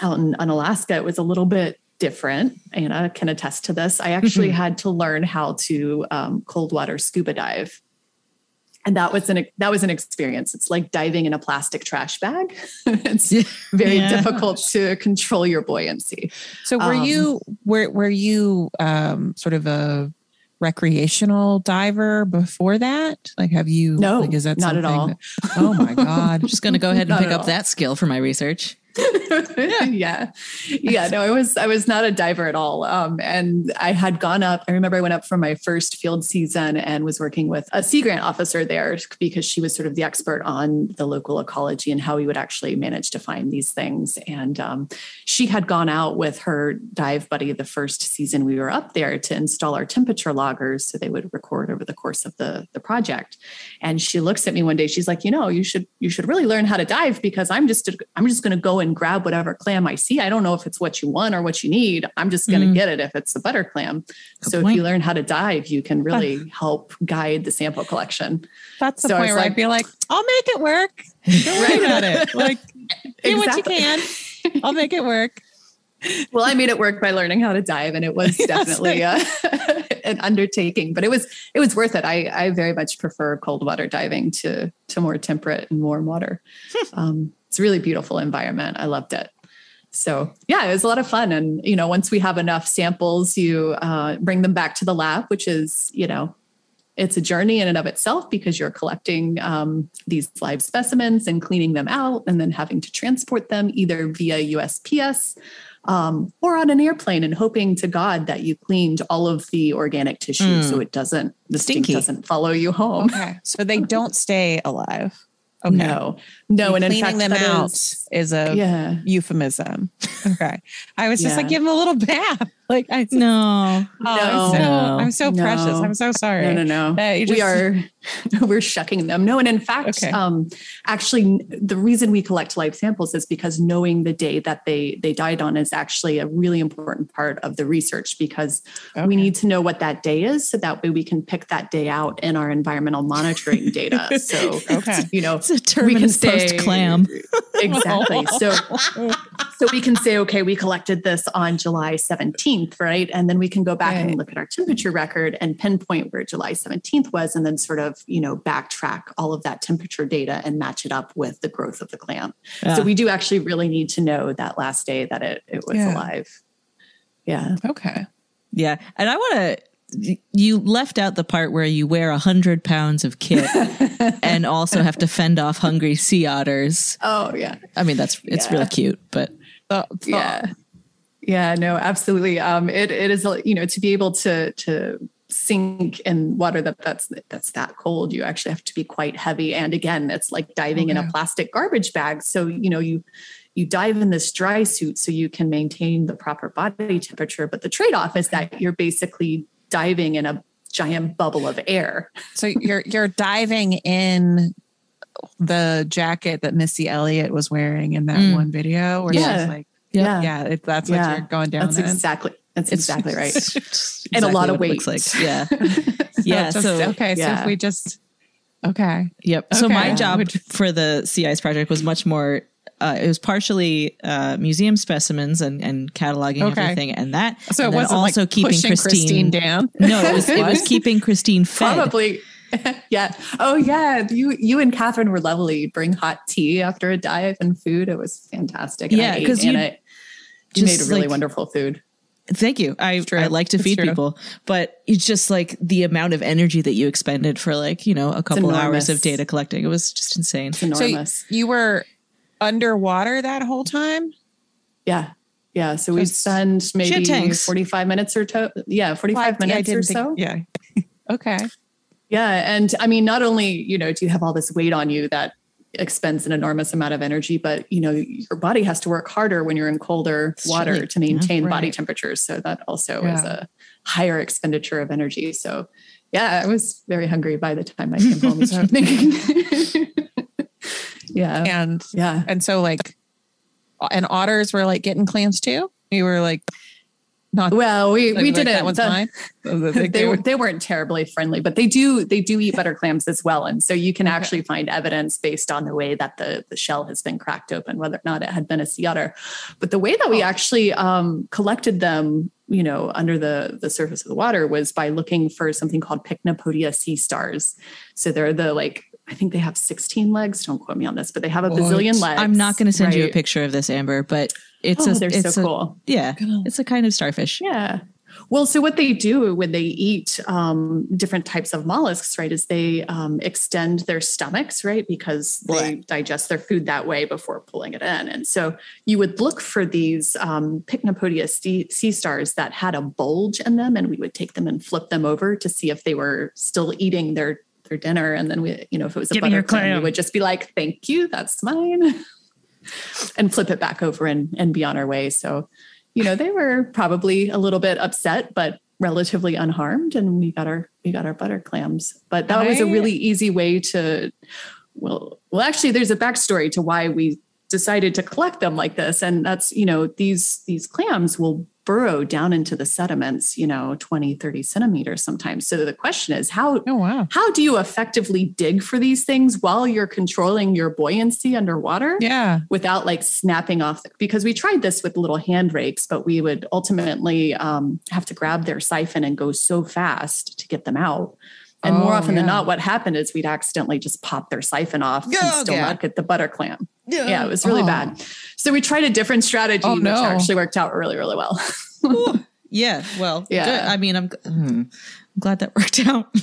out in, in Alaska, it was a little bit different. Anna can attest to this. I actually had to learn how to um, cold water scuba dive. And that was an that was an experience. It's like diving in a plastic trash bag. it's very Yeah. difficult to control your buoyancy. So were Um, you were were you um, sort of a recreational diver before that? Like, have you? No, like, is that not at all. that- oh my god! I'm just going to go ahead and pick up all. that skill for my research. yeah. yeah. No, I was I was not a diver at all. Um, and I had gone up. I remember I went up for my first field season and was working with a Sea Grant officer there because she was sort of the expert on the local ecology and how we would actually manage to find these things. And um, she had gone out with her dive buddy the first season we were up there to install our temperature loggers so they would record over the course of the the project. And she looks at me one day. She's like, you know, you should you should really learn how to dive because I'm just I'm just going to go and grab whatever clam I see. I don't know if it's what you want or what you need. I'm just going to Mm. get it if it's a butter clam. Good so if you learn how to dive, you can really help guide the sample collection. That's the So point where like- I'd be like, I'll make it work. Don't worry about it. Like, do what you can. I'll make it work. well, I made it work by learning how to dive, and it was definitely uh, an undertaking, but it was it was worth it. I I very much prefer cold water diving to to more temperate and warm water. um, it's a really beautiful environment. I loved it. So yeah, it was a lot of fun. And you know, once we have enough samples, you uh, bring them back to the lab, which is you know. It's a journey in and of itself because you're collecting um, these live specimens and cleaning them out and then having to transport them either via USPS um, or on an airplane and hoping to God that you cleaned all of the organic tissue so it doesn't the stink Stinky. doesn't follow you home. Okay. So they don't stay alive. Okay. No, no, and in cleaning fact, them out is- is, a yeah, euphemism. Okay. I was just like, give them a little bath. Like I No. Oh, I'm so, No. I'm so No. precious. I'm so sorry. no, no, no. Uh, you we are we're shucking them. No, and in fact, Okay. um, actually, the reason we collect live samples is because knowing the day that they they died on is actually a really important part of the research because Okay. we need to know what that day is so that way we can pick that day out in our environmental monitoring data. So, Okay. you know, It's a terminus post clam. exactly. So, so we can say, okay, we collected this on July 17th, right? And then we can go back Right. and look at our temperature record and pinpoint where July 17th was, and then sort of, you know, backtrack all of that temperature data and match it up with the growth of the clam. Yeah. So we do actually really need to know that last day that it, it was Yeah. alive. Yeah. Okay. Yeah. And I want to, you left out the part where you wear a hundred pounds of kit and also have to fend off hungry sea otters. Oh, yeah. I mean, that's, it's Yeah. really cute, but The- the- yeah yeah no absolutely um it, it is you know to be able to to sink in water that that's that's that cold you actually have to be quite heavy and again it's like diving in a plastic garbage bag so you know you you dive in this dry suit so you can maintain the proper body temperature but the trade-off is that you're basically diving in a giant bubble of air So you're you're diving in the jacket that Missy Elliott was wearing in that Mm. one video where Yeah. she's like, Yeah. yeah, it, that's Yeah. what you're going down that's in. exactly that's it's exactly right it's And a lot of what looks weight. like. Yeah. Yeah. just- So, okay, so if we just okay, Yep. So my job for the Sea Ice project was much more. Uh, it was partially uh, museum specimens and, and cataloging Okay. everything, and that. so and it wasn't also like keeping pushing Christine, down. No, it was it was keeping Christine fed. Probably. yeah. Oh yeah. You you and Catherine were lovely. you Bring hot tea after a dive and food. It was fantastic. And Yeah, ate, 'cause you and you made really like- wonderful food. Thank you. I. I like to It's feed true. people, but it's just like the amount of energy that you expended for like, you know, a couple hours of data collecting. It was just insane. It's So enormous. you were underwater that whole time? yeah. Yeah. So we spend maybe 45 minutes or to, yeah, 45 Yeah, I minutes or think- so. Yeah. okay. Yeah. And I mean, not only, you know, do you have all this weight on you that expends an enormous amount of energy, but, you know, your body has to work harder when you're in colder water really- to maintain yeah, body temperatures. So that also is a higher expenditure of energy. So yeah, I was very hungry by the time I came home. yeah. And Yeah. and so like and otters were like getting clams too? You were like not Well, we, like, we like, didn't. that one's the- mine. The big they were they weren't terribly friendly, but they do they do eat butter clams as well, and so you can actually find evidence based on the way that the the shell has been cracked open, whether or not it had been a sea otter. But the way that we actually um, collected them, you know, under the the surface of the water was by looking for something called Pycnopodia sea stars. So they're the like I think they have 16 legs. Don't quote me on this, but they have a What? bazillion legs. I'm not going to send you a picture of this, Amber, but it's Oh, a, they're it's so a- cool. Yeah, it's a kind of starfish. Yeah. Well, so what they do when they eat um, different types of mollusks, right, is they um, extend their stomachs, right, because they digest their food that way before pulling it in. And so you would look for these um, Pycnopodia sea, sea stars that had a bulge in them, and we would take them and flip them over to see if they were still eating their their dinner. And then we, you know, if it was a Give butter clam, we would just be like, "Thank you, that's mine," and flip it back over and and be on our way. So you know they were probably a little bit upset but relatively unharmed and we got our we got our butter clams but that was a really easy way to well well actually there's a backstory to why we decided to collect them like this and that's you know these these clams will burrow down into the sediments you know 20 30 centimeters sometimes so the question is how Oh wow. how do you effectively dig for these things while you're controlling your buoyancy underwater Yeah. without like snapping off the, because we tried this with little hand rakes but we would ultimately um, have to grab their siphon and go so fast to get them out and more Oh, often than not what happened is we'd accidentally just pop their siphon off Yeah, and still yeah. not get the butter clam yeah it was really Oh. bad so we tried a different strategy Oh, which actually worked out really really well Yeah, well, Yeah. good. I mean, I'm, hmm, I'm glad that worked out.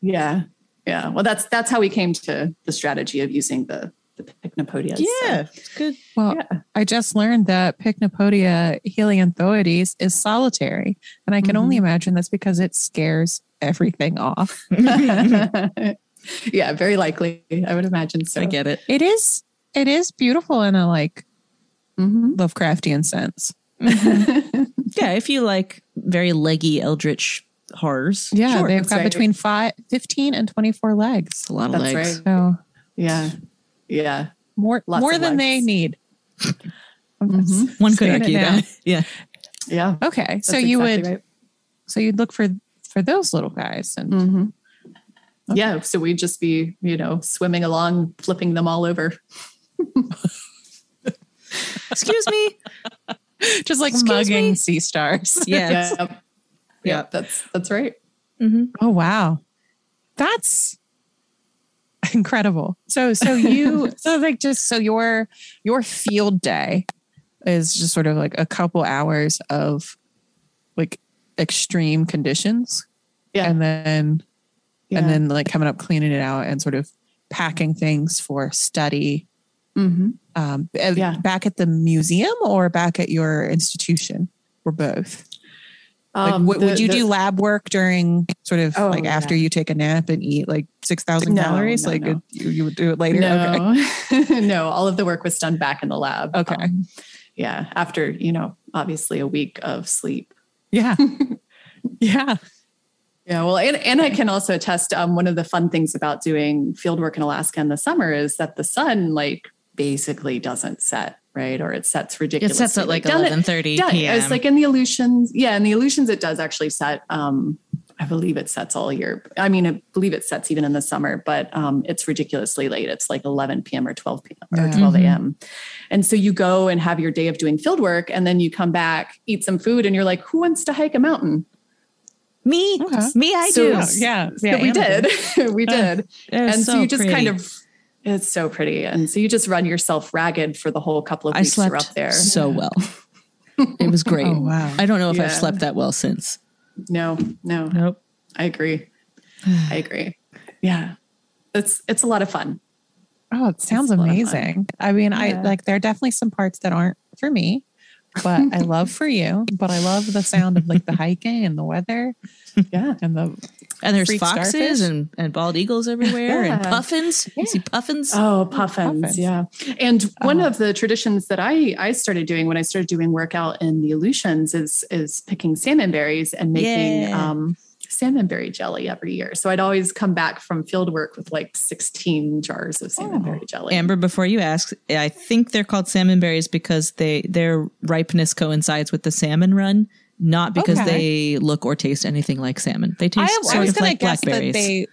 yeah yeah well that's that's how we came to the strategy of using the the pycnopodias Yeah, it's good. Well, Yeah. I just learned that Pycnopodia helianthoides is solitary. And I can only Mm-hmm. imagine that's because it scares everything off. yeah very likely i would imagine so I get it. It is it is beautiful in a like Mhm. Lovecraftian sense. Yeah, if you like very leggy eldritch horrors, Yeah, Sure, they've got right. between five, 15 and 24 legs. it's a lot of That's legs. right. So yeah yeah more Lots more of than they legs. need. Mhm. One could Saying it argue that. Yeah. yeah Okay. so you exactly would right. so you'd look for for those little guys and Mhm. Yeah, so we'd just be, you know, swimming along, flipping them all over. Excuse me. just like Excuse mugging me? sea stars. Yes. Yeah, yeah, that's that's right. Oh wow. That's incredible. So so you so like just so your your field day is just sort of like a couple hours of like extreme conditions Yeah, and then yeah. and then like coming up cleaning it out and sort of packing things for study Mhm. um Yeah. back at the museum or back at your institution or both like, Um, would, the- would you the- do lab work during sort of Oh, like after yeah. you take a nap and eat like 6,000 No, calories? no, like no. it- you, you would do it later? Okay. No, no, all of the work was done back in the lab. Okay. Um, yeah, after you know, obviously a week of sleep. Yeah. yeah. Yeah, well, and, and I can also attest. Um, one of the fun things about doing field work in Alaska in the summer is that the sun like basically doesn't set, right? Or it sets ridiculously. It sets at like eleven thirty Yeah, p.m. it's like in the Aleutians. Yeah, in the Aleutians, it does actually set. Um, I believe it sets all year. I mean, I believe it sets even in the summer, but um, it's ridiculously late. It's like 11 p.m. or 12 p.m. or Yeah. 12 a.m. And so you go and have your day of doing field work, and then you come back, eat some food, and you're like, "Who wants to hike a mountain?" me, Okay. me, I So- do. Yeah. Yeah. So yeah we did. we did. It was and so, you just kind of. It's so pretty, and so you just run yourself ragged for the whole couple of I weeks you're slept up there. so well. It was great. Oh, wow. I don't know if Yeah. I've slept that well since. No, no, Nope. I agree. I agree. Yeah. It's it's a lot of fun. Oh, it sounds a lot of fun. amazing. I mean, I like there are definitely some parts that aren't for me, but I love for you. But I love the sound of like the hiking and the weather Yeah. and the And there's foxes starfish? and, and bald eagles everywhere and Yeah. puffins. You see puffins? Oh, puffins, puffins. yeah. And one Oh. of the traditions that I I started doing when I started doing workout in the Aleutians is is picking salmon berries and making Yeah. um, salmon berry jelly every year. So I'd always come back from field work with like 16 jars of salmon Oh. berry jelly. Amber, before you ask, I think they're called salmon berries because they their ripeness coincides with the salmon run, not because Okay. they look or taste anything like salmon. They taste I sort was of gonna like guess that blackberries. they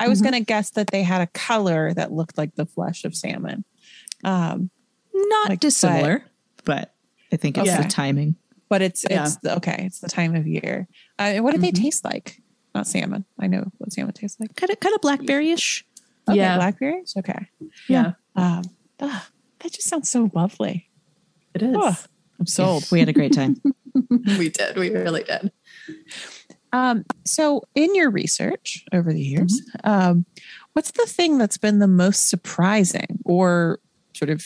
I was gonna guess that they had a color that looked like the flesh of salmon. Um, not like, dissimilar, but, I think it's Okay. the timing. but it's Yeah. it's the, okay, it's the time of year. Uh, what do they Mhm. taste like? Not salmon. I know what salmon tastes like. Kind of kind of blackberry-ish. Okay, Yeah. blackberries. Okay. yeah, Um, that just sounds so lovely. it is. Oh. I'm sold. We had a great time. we did. We really did. Um, so, in your research over the years, um, what's the thing that's been the most surprising, or sort of,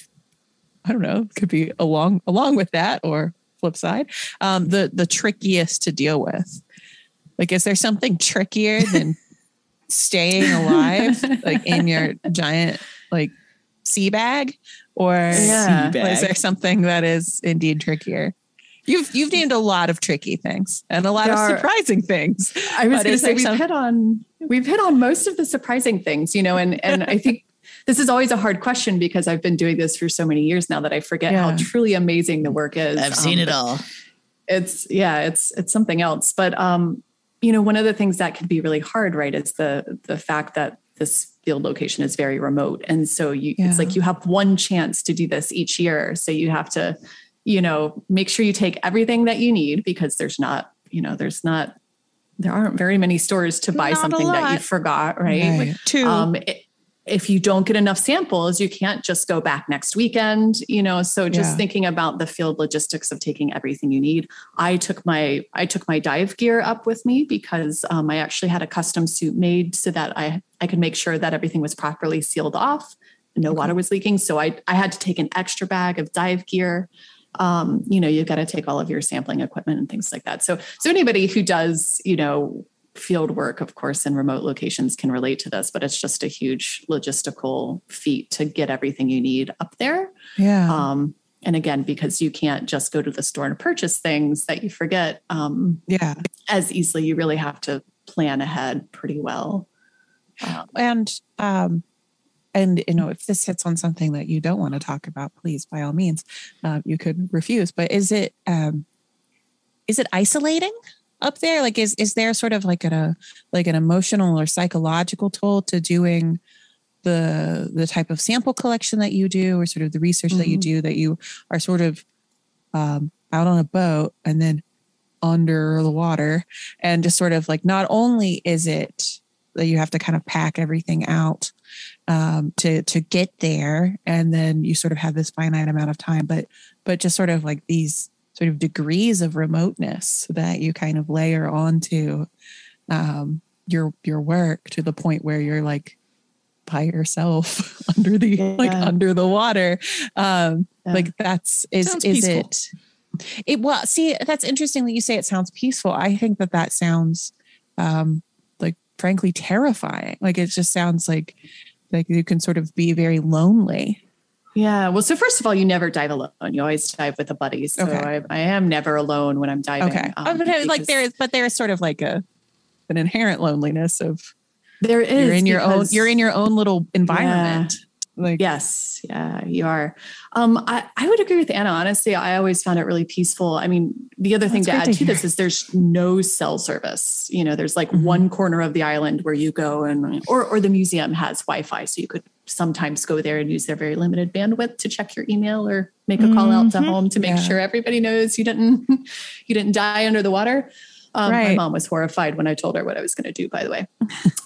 I don't know, could be along along with that, or flip side, um, the the trickiest to deal with? Like, is there something trickier than staying alive, like in your giant like sea bag, or Yeah. Sea is there something that is indeed trickier? You've you've named a lot of tricky things and a lot There of are- surprising things. I was going to say we've some- hit on we've hit on most of the surprising things, you know, and and I think this is always a hard question because I've been doing this for so many years now that I forget Yeah. how truly amazing the work is. I've seen um, but all. It's yeah, it's it's something else. But um, you know, one of the things that can be really hard, right, is the the fact that this field location is very remote, and so you Yeah. it's like you have one chance to do this each year, so you have to, you know, make sure you take everything that you need because there's not, you know, there's not there aren't very many stores to buy Not something that you forgot, right? Right. Two. Um, if you don't get enough samples, you can't just go back next weekend, you know. So just Yeah. thinking about the field logistics of taking everything you need. I took my I took my dive gear up with me because um, I actually had a custom suit made so that I I could make sure that everything was properly sealed off, no water was leaking. So I I had to take an extra bag of dive gear. Um, you know, you've got to take all of your sampling equipment and things like that. So so anybody who does, you know, field work, of course, in remote locations can relate to this, but it's just a huge logistical feat to get everything you need up there. Yeah. Um, and again, because you can't just go to the store and purchase things that you forget um, yeah. as easily, you really have to plan ahead pretty well. Um, And um and you know if this hits on something that you don't want to talk about please by all means uh, you could refuse. But is it um is it isolating up there? Like is is there sort of like a like an emotional or psychological toll to doing the the type of sample collection that you do or sort of the research that you Mhm. do that you are sort of um out on a boat and then under the water? And just sort of like not only is it that you have to kind of pack everything out um, to to get there, and then you sort of have this finite amount of time, but but just sort of like these sort of degrees of remoteness that you kind of layer onto um, your your work to the point where you're like by yourself under the like under the water. Um, Yeah. Like that's is Sounds is peaceful. it? It well, see, that's interesting that you say it sounds peaceful. I think that that sounds um, like frankly terrifying. Like it just sounds like like you can sort of be very lonely. yeah. Well, so first of all, you never dive alone. You always dive with a buddy. So Okay. I, I am never alone when I'm diving. Okay, um, Oh, but uh, like there is, but there is sort of like a an inherent loneliness of there is you're in your own you're in your own little environment. Like Yes, yeah, you are. Um, I, I would agree with Anna. Honestly, I always found it really peaceful. I mean, the other thing to add to to this is there's no cell service. You know, there's like Mhm. one corner of the island where you go and or or the museum has Wi-Fi, so you could sometimes go there and use their very limited bandwidth to check your email or make a call out to Mhm. home to make Yeah. sure everybody knows you didn't you didn't die under the water. Um, My mom was horrified when I told her what I was going to do. By the way,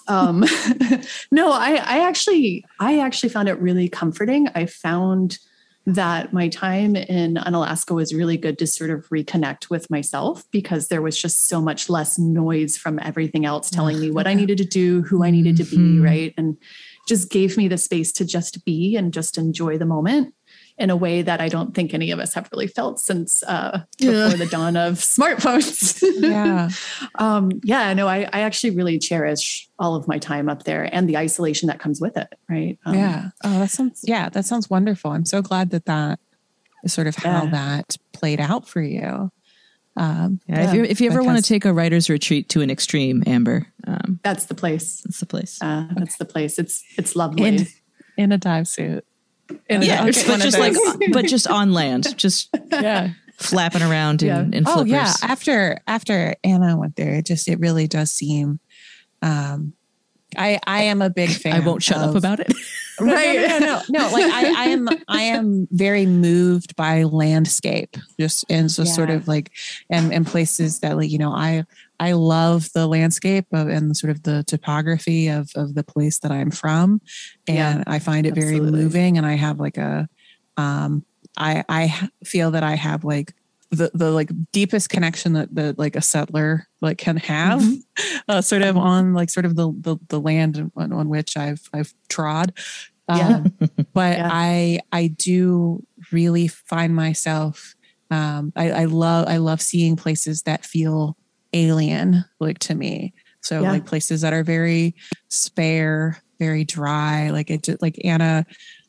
um, no, I, I actually, I actually found it really comforting. I found that my time in Unalaska was really good to sort of reconnect with myself because there was just so much less noise from everything else telling me what I needed to do, who I needed to be, Mhm. right? And just gave me the space to just be and just enjoy the moment in a way that I don't think any of us have really felt since uh, before the dawn of smartphones. Yeah. um, yeah, no, I, I actually really cherish all of my time up there and the isolation that comes with it. Right. Um, yeah. Oh, that sounds, yeah, that sounds wonderful. I'm so glad that that is sort of how Yeah. that played out for you. Um, Yeah, if, you if you ever want to take a writer's retreat to an extreme, Amber, um, That's the place. that's the place. Uh, that's the place. It's it's lovely. in, in a dive suit. In a- yeah, okay, but just like, but just on land, just yeah. flapping around in, Yeah. in flippers. Oh yeah. After after Anna went there, it just it really does seem um I I am a big fan. I won't shut up about it. right. No, no, no, no, no. Like I, I am, I am very moved by landscape, just and so sort of like, and and places that like you know I I love the landscape of and sort of the topography of of the place that I'm from, and Yeah, I find it very moving. And I have like a, um, I I feel that I have like the the like deepest connection that that like a settler like can have uh, sort of on like sort of the the, the land on, on which I've I've trod Yeah. um, but Yeah. I I do really find myself um, I, I love I love seeing places that feel alien like to me so Yeah. like places that are very spare very dry like it just like Anna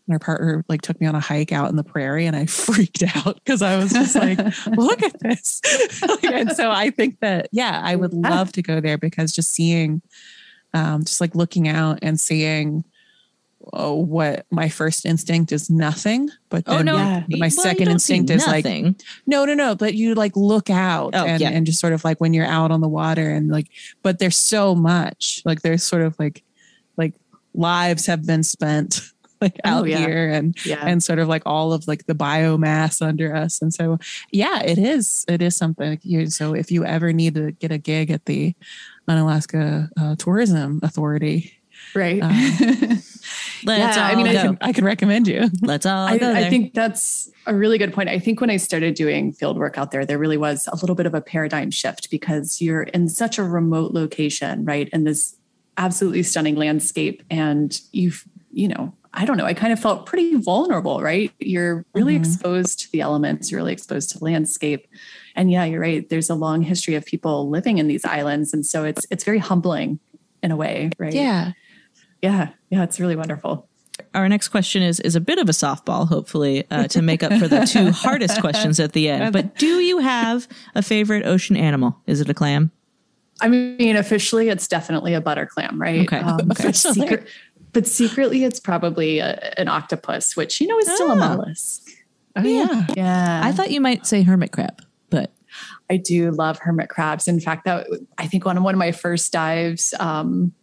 and her partner like took me on a hike out in the prairie and I freaked out because I was just like, look at this. Like, and so I think that, yeah, I would love to go there because just seeing, um, just like looking out and seeing oh, what my first instinct is nothing. But Oh then no! Yeah. my Well, second instinct is like, no, no, no. But you like look out Oh, and, yeah. and just sort of like when you're out on the water and like, but there's so much like there's sort of like, like lives have been spent like Oh, out yeah. here and yeah. and sort of like all of like the biomass under us and so yeah it is it is something so if you ever need to get a gig at the unalaska uh, tourism authority right. um, Let's Yeah, I mean, I go. I, can, I can recommend you Let's all I, go I think that's a really good point. I think when I started doing field work out there, there really was a little bit of a paradigm shift because you're in such a remote location, right? And this absolutely stunning landscape. And you've, you know, I don't know, I kind of felt pretty vulnerable, right? You're really Mhm. exposed to the elements, you're really exposed to landscape. And yeah, you're right. There's a long history of people living in these islands. And so it's it's very humbling in a way, right? yeah Yeah. Yeah. It's really wonderful. Our next question is is a bit of a softball, hopefully, uh, to make up for the two hardest questions at the end. But do you have a favorite ocean animal? Is it a clam? I mean, officially, it's definitely a butter clam, right? Okay. Um, but, secret, but secretly, it's probably a, an octopus, which you know is still a mollusk. oh yeah Yeah, I thought you might say hermit crab, but I do love hermit crabs. In fact, that I think on one of my first dives um,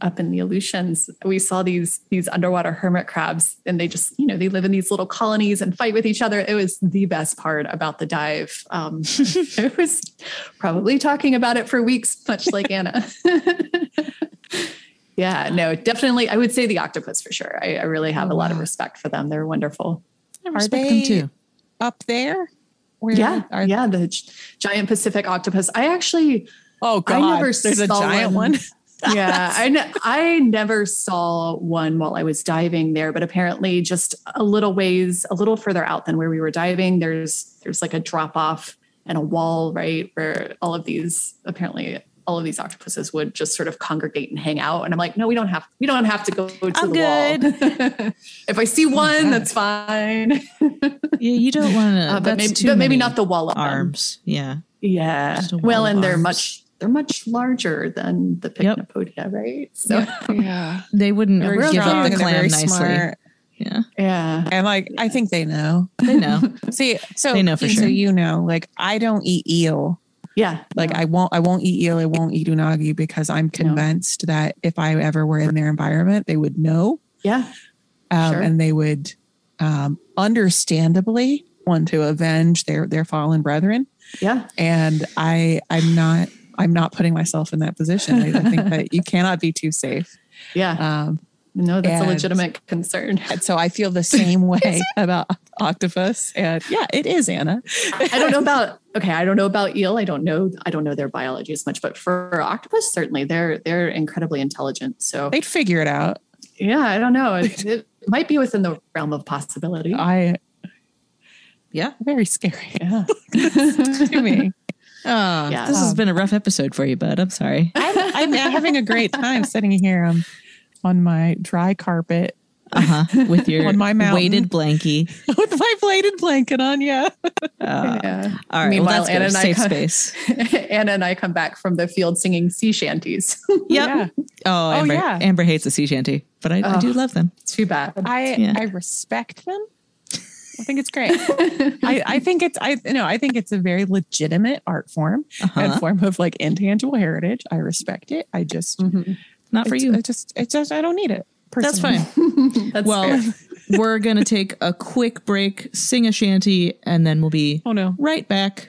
up in the Aleutians, we saw these these underwater hermit crabs, and they just you know they live in these little colonies and fight with each other. It was the best part about the dive. Um, it was probably talking about it for weeks, much like Anna. yeah, no, definitely. I would say the octopus for sure. I, I really have Oh, a lot of respect for them. They're wonderful. I respect they them too. up there Where Yeah, are, yeah, the giant Pacific octopus. I actually oh God! I god never there's a saw giant one, yeah, I, I never saw one while I was diving there, but apparently just a little ways, a little further out than where we were diving, there's there's like a drop off and a wall, right, where all of these apparently all of these octopuses would just sort of congregate and hang out. And I'm like, no, we don't have we don't have to go to I'm the wall. if I see one, God. that's fine. Yeah, you don't want to. Uh, but maybe, but maybe not the wall of them. arms. Yeah. Yeah. Well, wall of and they're much they're much larger than the Yep. Pycnopodia, right? So yeah They wouldn't They're give strong up the and clam nicely. smart. Yeah, yeah. and like i think they know they know. see so They know for so sure. you know like i don't eat eel Yeah. Like I won't I won't eat eel, I won't eat unagi because I'm convinced that if I ever were in their environment, they would know yeah. um, Sure. and they would um, understandably want to avenge their their fallen brethren. Yeah. And I I'm not I'm not putting myself in that position. I, think that you cannot be too safe. Yeah. Um, No, that's a legitimate concern. So I feel the same way about octopus. And yeah, it is Anna. I don't know about okay, I don't know about eel. I don't know I don't know their biology as much, but for octopus, certainly they're they're incredibly intelligent. So They'd figure it out. yeah, I don't know. It, it might be within the realm of possibility. I Yeah. very scary yeah. to me. Oh, Yeah. this has been a rough episode for you, bud. I'm sorry. I'm, I'm having a great time sitting here um, on my dry carpet Uh huh. With your On my mountain. weighted blankie. with my bladed blanket on. Yeah. Uh, yeah. all right. Meanwhile, well, that's Anna good. and I come- space. Anna and I come back from the field singing sea shanties. Yep. Yeah. Oh, Amber, yeah. Amber hates the sea shanty, but I, I do love them. Too bad. I Yeah. I respect them. I think it's great. I, I think it's I you know I think it's a very legitimate art form Uh-huh. and form of like intangible heritage. I respect it. I just Mhm. Not for you. I just it's just I don't need it. That's fine. That's well, we're going to take a quick break, sing a shanty, and then we'll be Oh no. right back.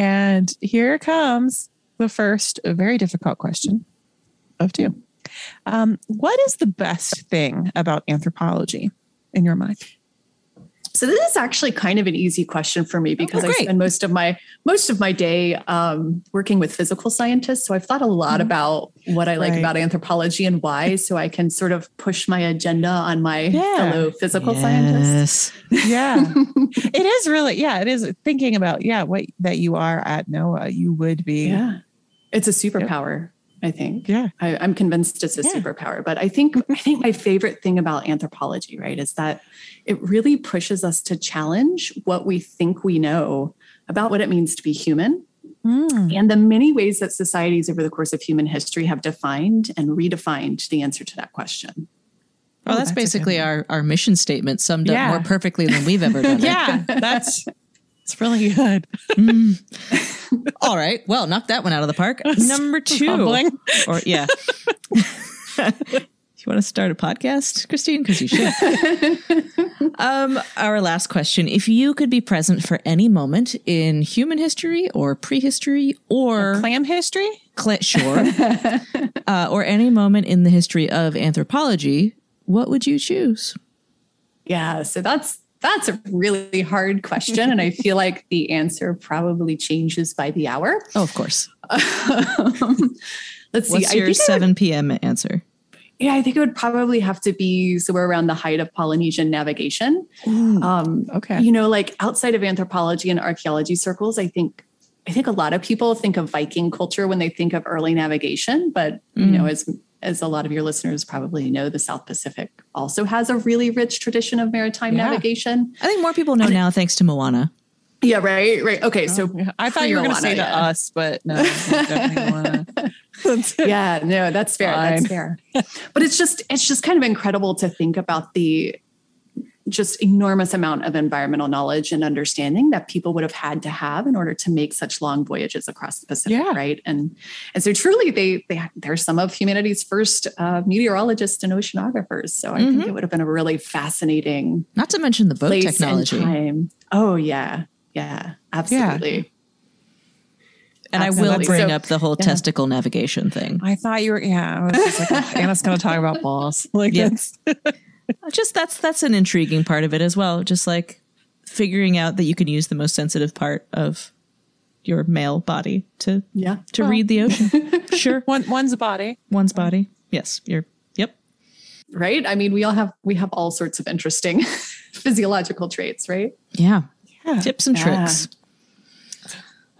And here comes the first very difficult question of two. Um, what is the best thing about anthropology in your mind? So this is actually kind of an easy question for me because I spend most of my most of my day um, working with physical scientists. So I've thought a lot about what I like Right. about anthropology and why, so I can sort of push my agenda on my Yeah. fellow physical scientists. Yeah. it is really, yeah, it is thinking about, yeah, what that you are at NOAA, you would be. Yeah, it's a superpower. I think. Yeah. I, I'm convinced it's a Yeah. superpower. But I think I think my favorite thing about anthropology, right, is that it really pushes us to challenge what we think we know about what it means to be human Mm. and the many ways that societies over the course of human history have defined and redefined the answer to that question. Well, Oh, that's, that's basically our, our mission statement summed Yeah. up more perfectly than we've ever done. Yeah, that's it's really good. All right. Well, knock that one out of the park. Number two. Or yeah. you want to start a podcast, Christine? Because you should. um, our last question: If you could be present for any moment in human history or prehistory or Clam history? cla- sure, uh, or any moment in the history of anthropology, what would you choose? Yeah, so that's that's a really hard question, and I feel like the answer probably changes by the hour. Oh, of course. Let's see. What's I your think I would- seven p.m. answer? Yeah, I think it would probably have to be somewhere around the height of Polynesian navigation. Um, Okay. you know, like outside of anthropology and archaeology circles, I think I think a lot of people think of Viking culture when they think of early navigation, but you know, as as a lot of your listeners probably know, the South Pacific also has a really rich tradition of maritime Yeah. navigation. I think more people know now thanks to Moana. Yeah, right, right. Okay, so I thought you were going to say to yeah. us, but no, yeah no that's fair Fine. that's fair but it's just it's just kind of incredible to think about the just enormous amount of environmental knowledge and understanding that people would have had to have in order to make such long voyages across the Pacific, Yeah. right? And and so truly, they they they're some of humanity's first uh, meteorologists and oceanographers. So I think it would have been a really fascinating Not to mention the boat technology. Oh yeah, yeah, absolutely. And I will bring So- up the whole yeah. testicle navigation thing. I thought you were, yeah, I was just like, Anna's going to talk about balls. Like, Yeah. that's, uh, Just that's that's an intriguing part of it as well. Just like figuring out that you can use the most sensitive part of your male body to Yeah. to read the ocean. sure, one, one's body. one's body. Yes, you're. Yep. right i mean we all have we have all sorts of interesting physiological traits right Yeah. Yeah. Tips and Yeah. tricks.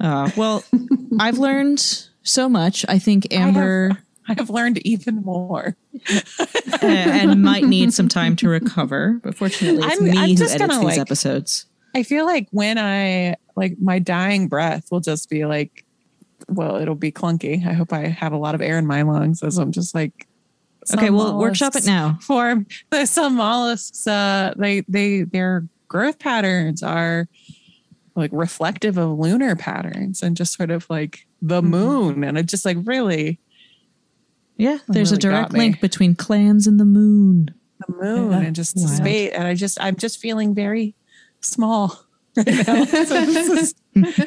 Uh, well, I've learned so much. I think Amber I have learned even more. uh, and might need some time to recover. But fortunately, it's I'm- me I'm who just edits gonna, these like- episodes. I feel like when I, like, my dying breath will just be like, well, it'll be clunky. I hope I have a lot of air in my lungs as I'm just like. Okay, some we'll workshop it now. for the some mollusks. Uh, they they their growth patterns are like reflective of lunar patterns and just sort of like the Mm-hmm. moon, and it just like really Yeah, there's a really got direct link between clans and the moon. the moon Yeah. and just Wild. space. And I just I'm just feeling very small right now. so this is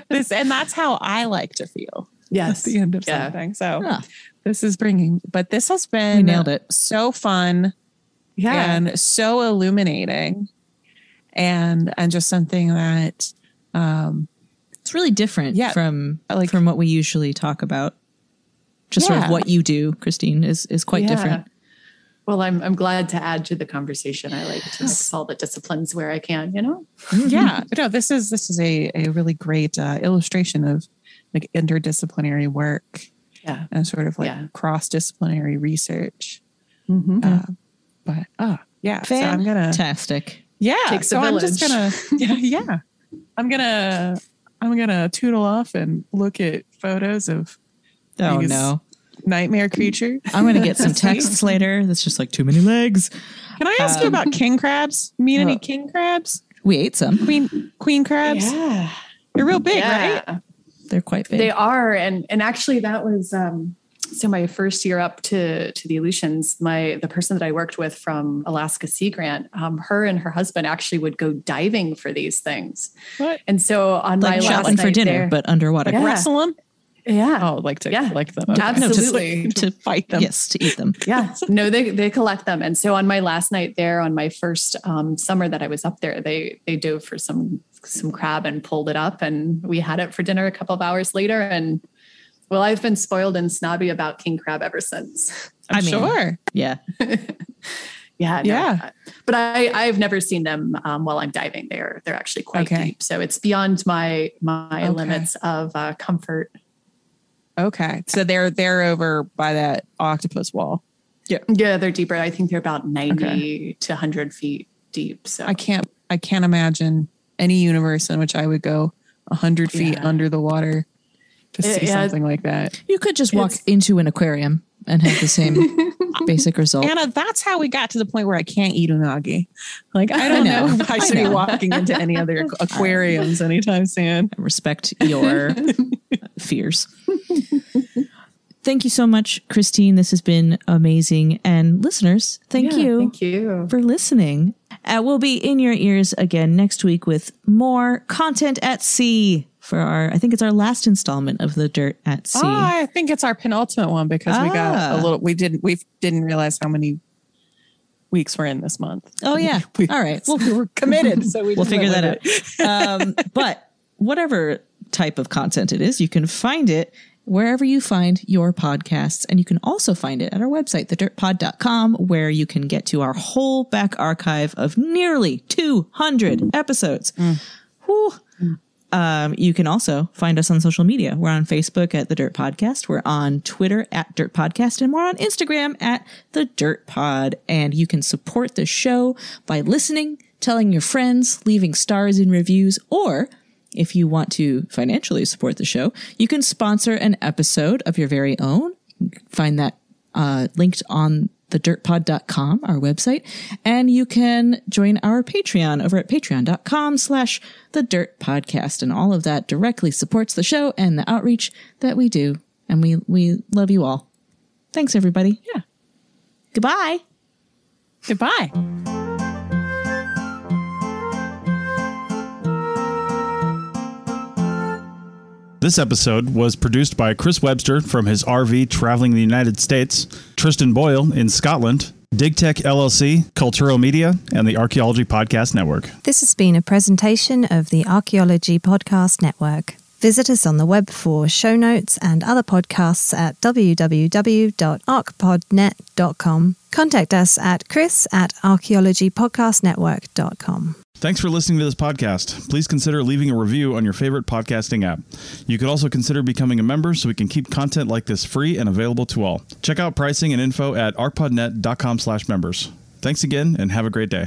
this, and that's how I like to feel Yes. at the end of Yeah. something. So Ah. this is bringing, but this has been We nailed it. so fun Yeah. and so illuminating, and and just something that um It's really different Yeah, from like- from what we usually talk about. Just sort of what you do, Christine, is is quite Yeah. different. Well, I'm I'm glad to add to the conversation. I like to mix all the disciplines where I can, you know? yeah no this is this is a a really great uh, illustration of like interdisciplinary work Yeah. and sort of like Yeah. cross disciplinary research. Mhm. Uh, but oh yeah, so I'm gonna Fantastic. yeah. Takes so a I'm just gonna yeah yeah. I'm gonna I'm gonna tootle off and look at photos of Oh These- no. nightmare creature. I'm gonna get some texts later. That's just like too many legs. Can I ask you Um, about king crabs? Meet any king crabs? We ate some. Queen queen crabs? Yeah. They're real big, right? They're quite big. They are, and and actually that was um, so my first year up to to the Aleutians. My the person that I worked with from Alaska Sea Grant, um, her and her husband actually would go diving for these things. What? And so on like my last shopping for night dinner, there- but underwater. Like Yeah. wrestle them? yeah, Oh, like to Yeah. like them. Okay. No, to- Absolutely. to, fight them. Yes, to eat them. yeah no they they collect them and so on my last night there on my first um, summer that i was up there they they dove for some some crab and pulled it up and we had it for dinner a couple of hours later and well i've been spoiled and snobby about king crab ever since I'm I mean- sure. Yeah. yeah no, Yeah. uh, but i i've never seen them um, while i'm diving they're they're actually quite Okay. deep so it's beyond my my Okay. limits of uh, comfort Okay. So they're they're over by that octopus wall. yeah Yeah, they're deeper i think they're about 90 to 100 feet deep so I can't I can't imagine any universe in which I would go a hundred feet Yeah. under the water to see yeah. something like that. You could just walk It's- into an aquarium and have the same basic result. Anna, that's how we got to the point where I can't eat unagi. Like I don't know. know, if I I should be walking into any other aquariums anytime soon. I respect your fears. Thank you so much, Christine. This has been amazing. And listeners, thank Yeah, you thank you for listening. Uh, we'll be in your ears again next week with more content at sea for our, I think it's our last installment of the Dirt at Sea. Oh, I think it's our penultimate one because we got Ah. a little. We didn't. We didn't realize how many weeks we're in this month. Oh, yeah. We- All right. Well, we were committed, so we we'll just figure that out. um, but whatever type of content it is, you can find it wherever you find your podcasts. And you can also find it at our website, thedirtpod.com, where you can get to our whole back archive of nearly 200 episodes. Whew. Um, you can also find us on social media. We're on Facebook at The Dirt Podcast. We're on Twitter at Dirt Podcast, and we're on Instagram at The Dirt Pod. And you can support the show by listening, telling your friends, leaving stars in reviews, or if you want to financially support the show, you can sponsor an episode of your very own. Find that uh, linked on thedirtpod.com, our website, and you can join our Patreon over at patreon.com slash the dirt podcast. And all of that directly supports the show and the outreach that we do. And we, we love you all. Thanks, everybody. Yeah. Goodbye. Goodbye. This episode was produced by Chris Webster from his RV traveling the United States, Tristan Boyle in Scotland, DigTech LLC, Kulturo Media, and the Archaeology Podcast Network. This has been a presentation of the Archaeology Podcast Network. Visit us on the web for show notes and other podcasts at www.archpodnet.com. Contact us at chris at archaeologypodcastnetwork.com. Thanks for listening to this podcast. Please consider leaving a review on your favorite podcasting app. You could also consider becoming a member so we can keep content like this free and available to all. Check out pricing and info at archpodnet.com slash members. Thanks again and have a great day.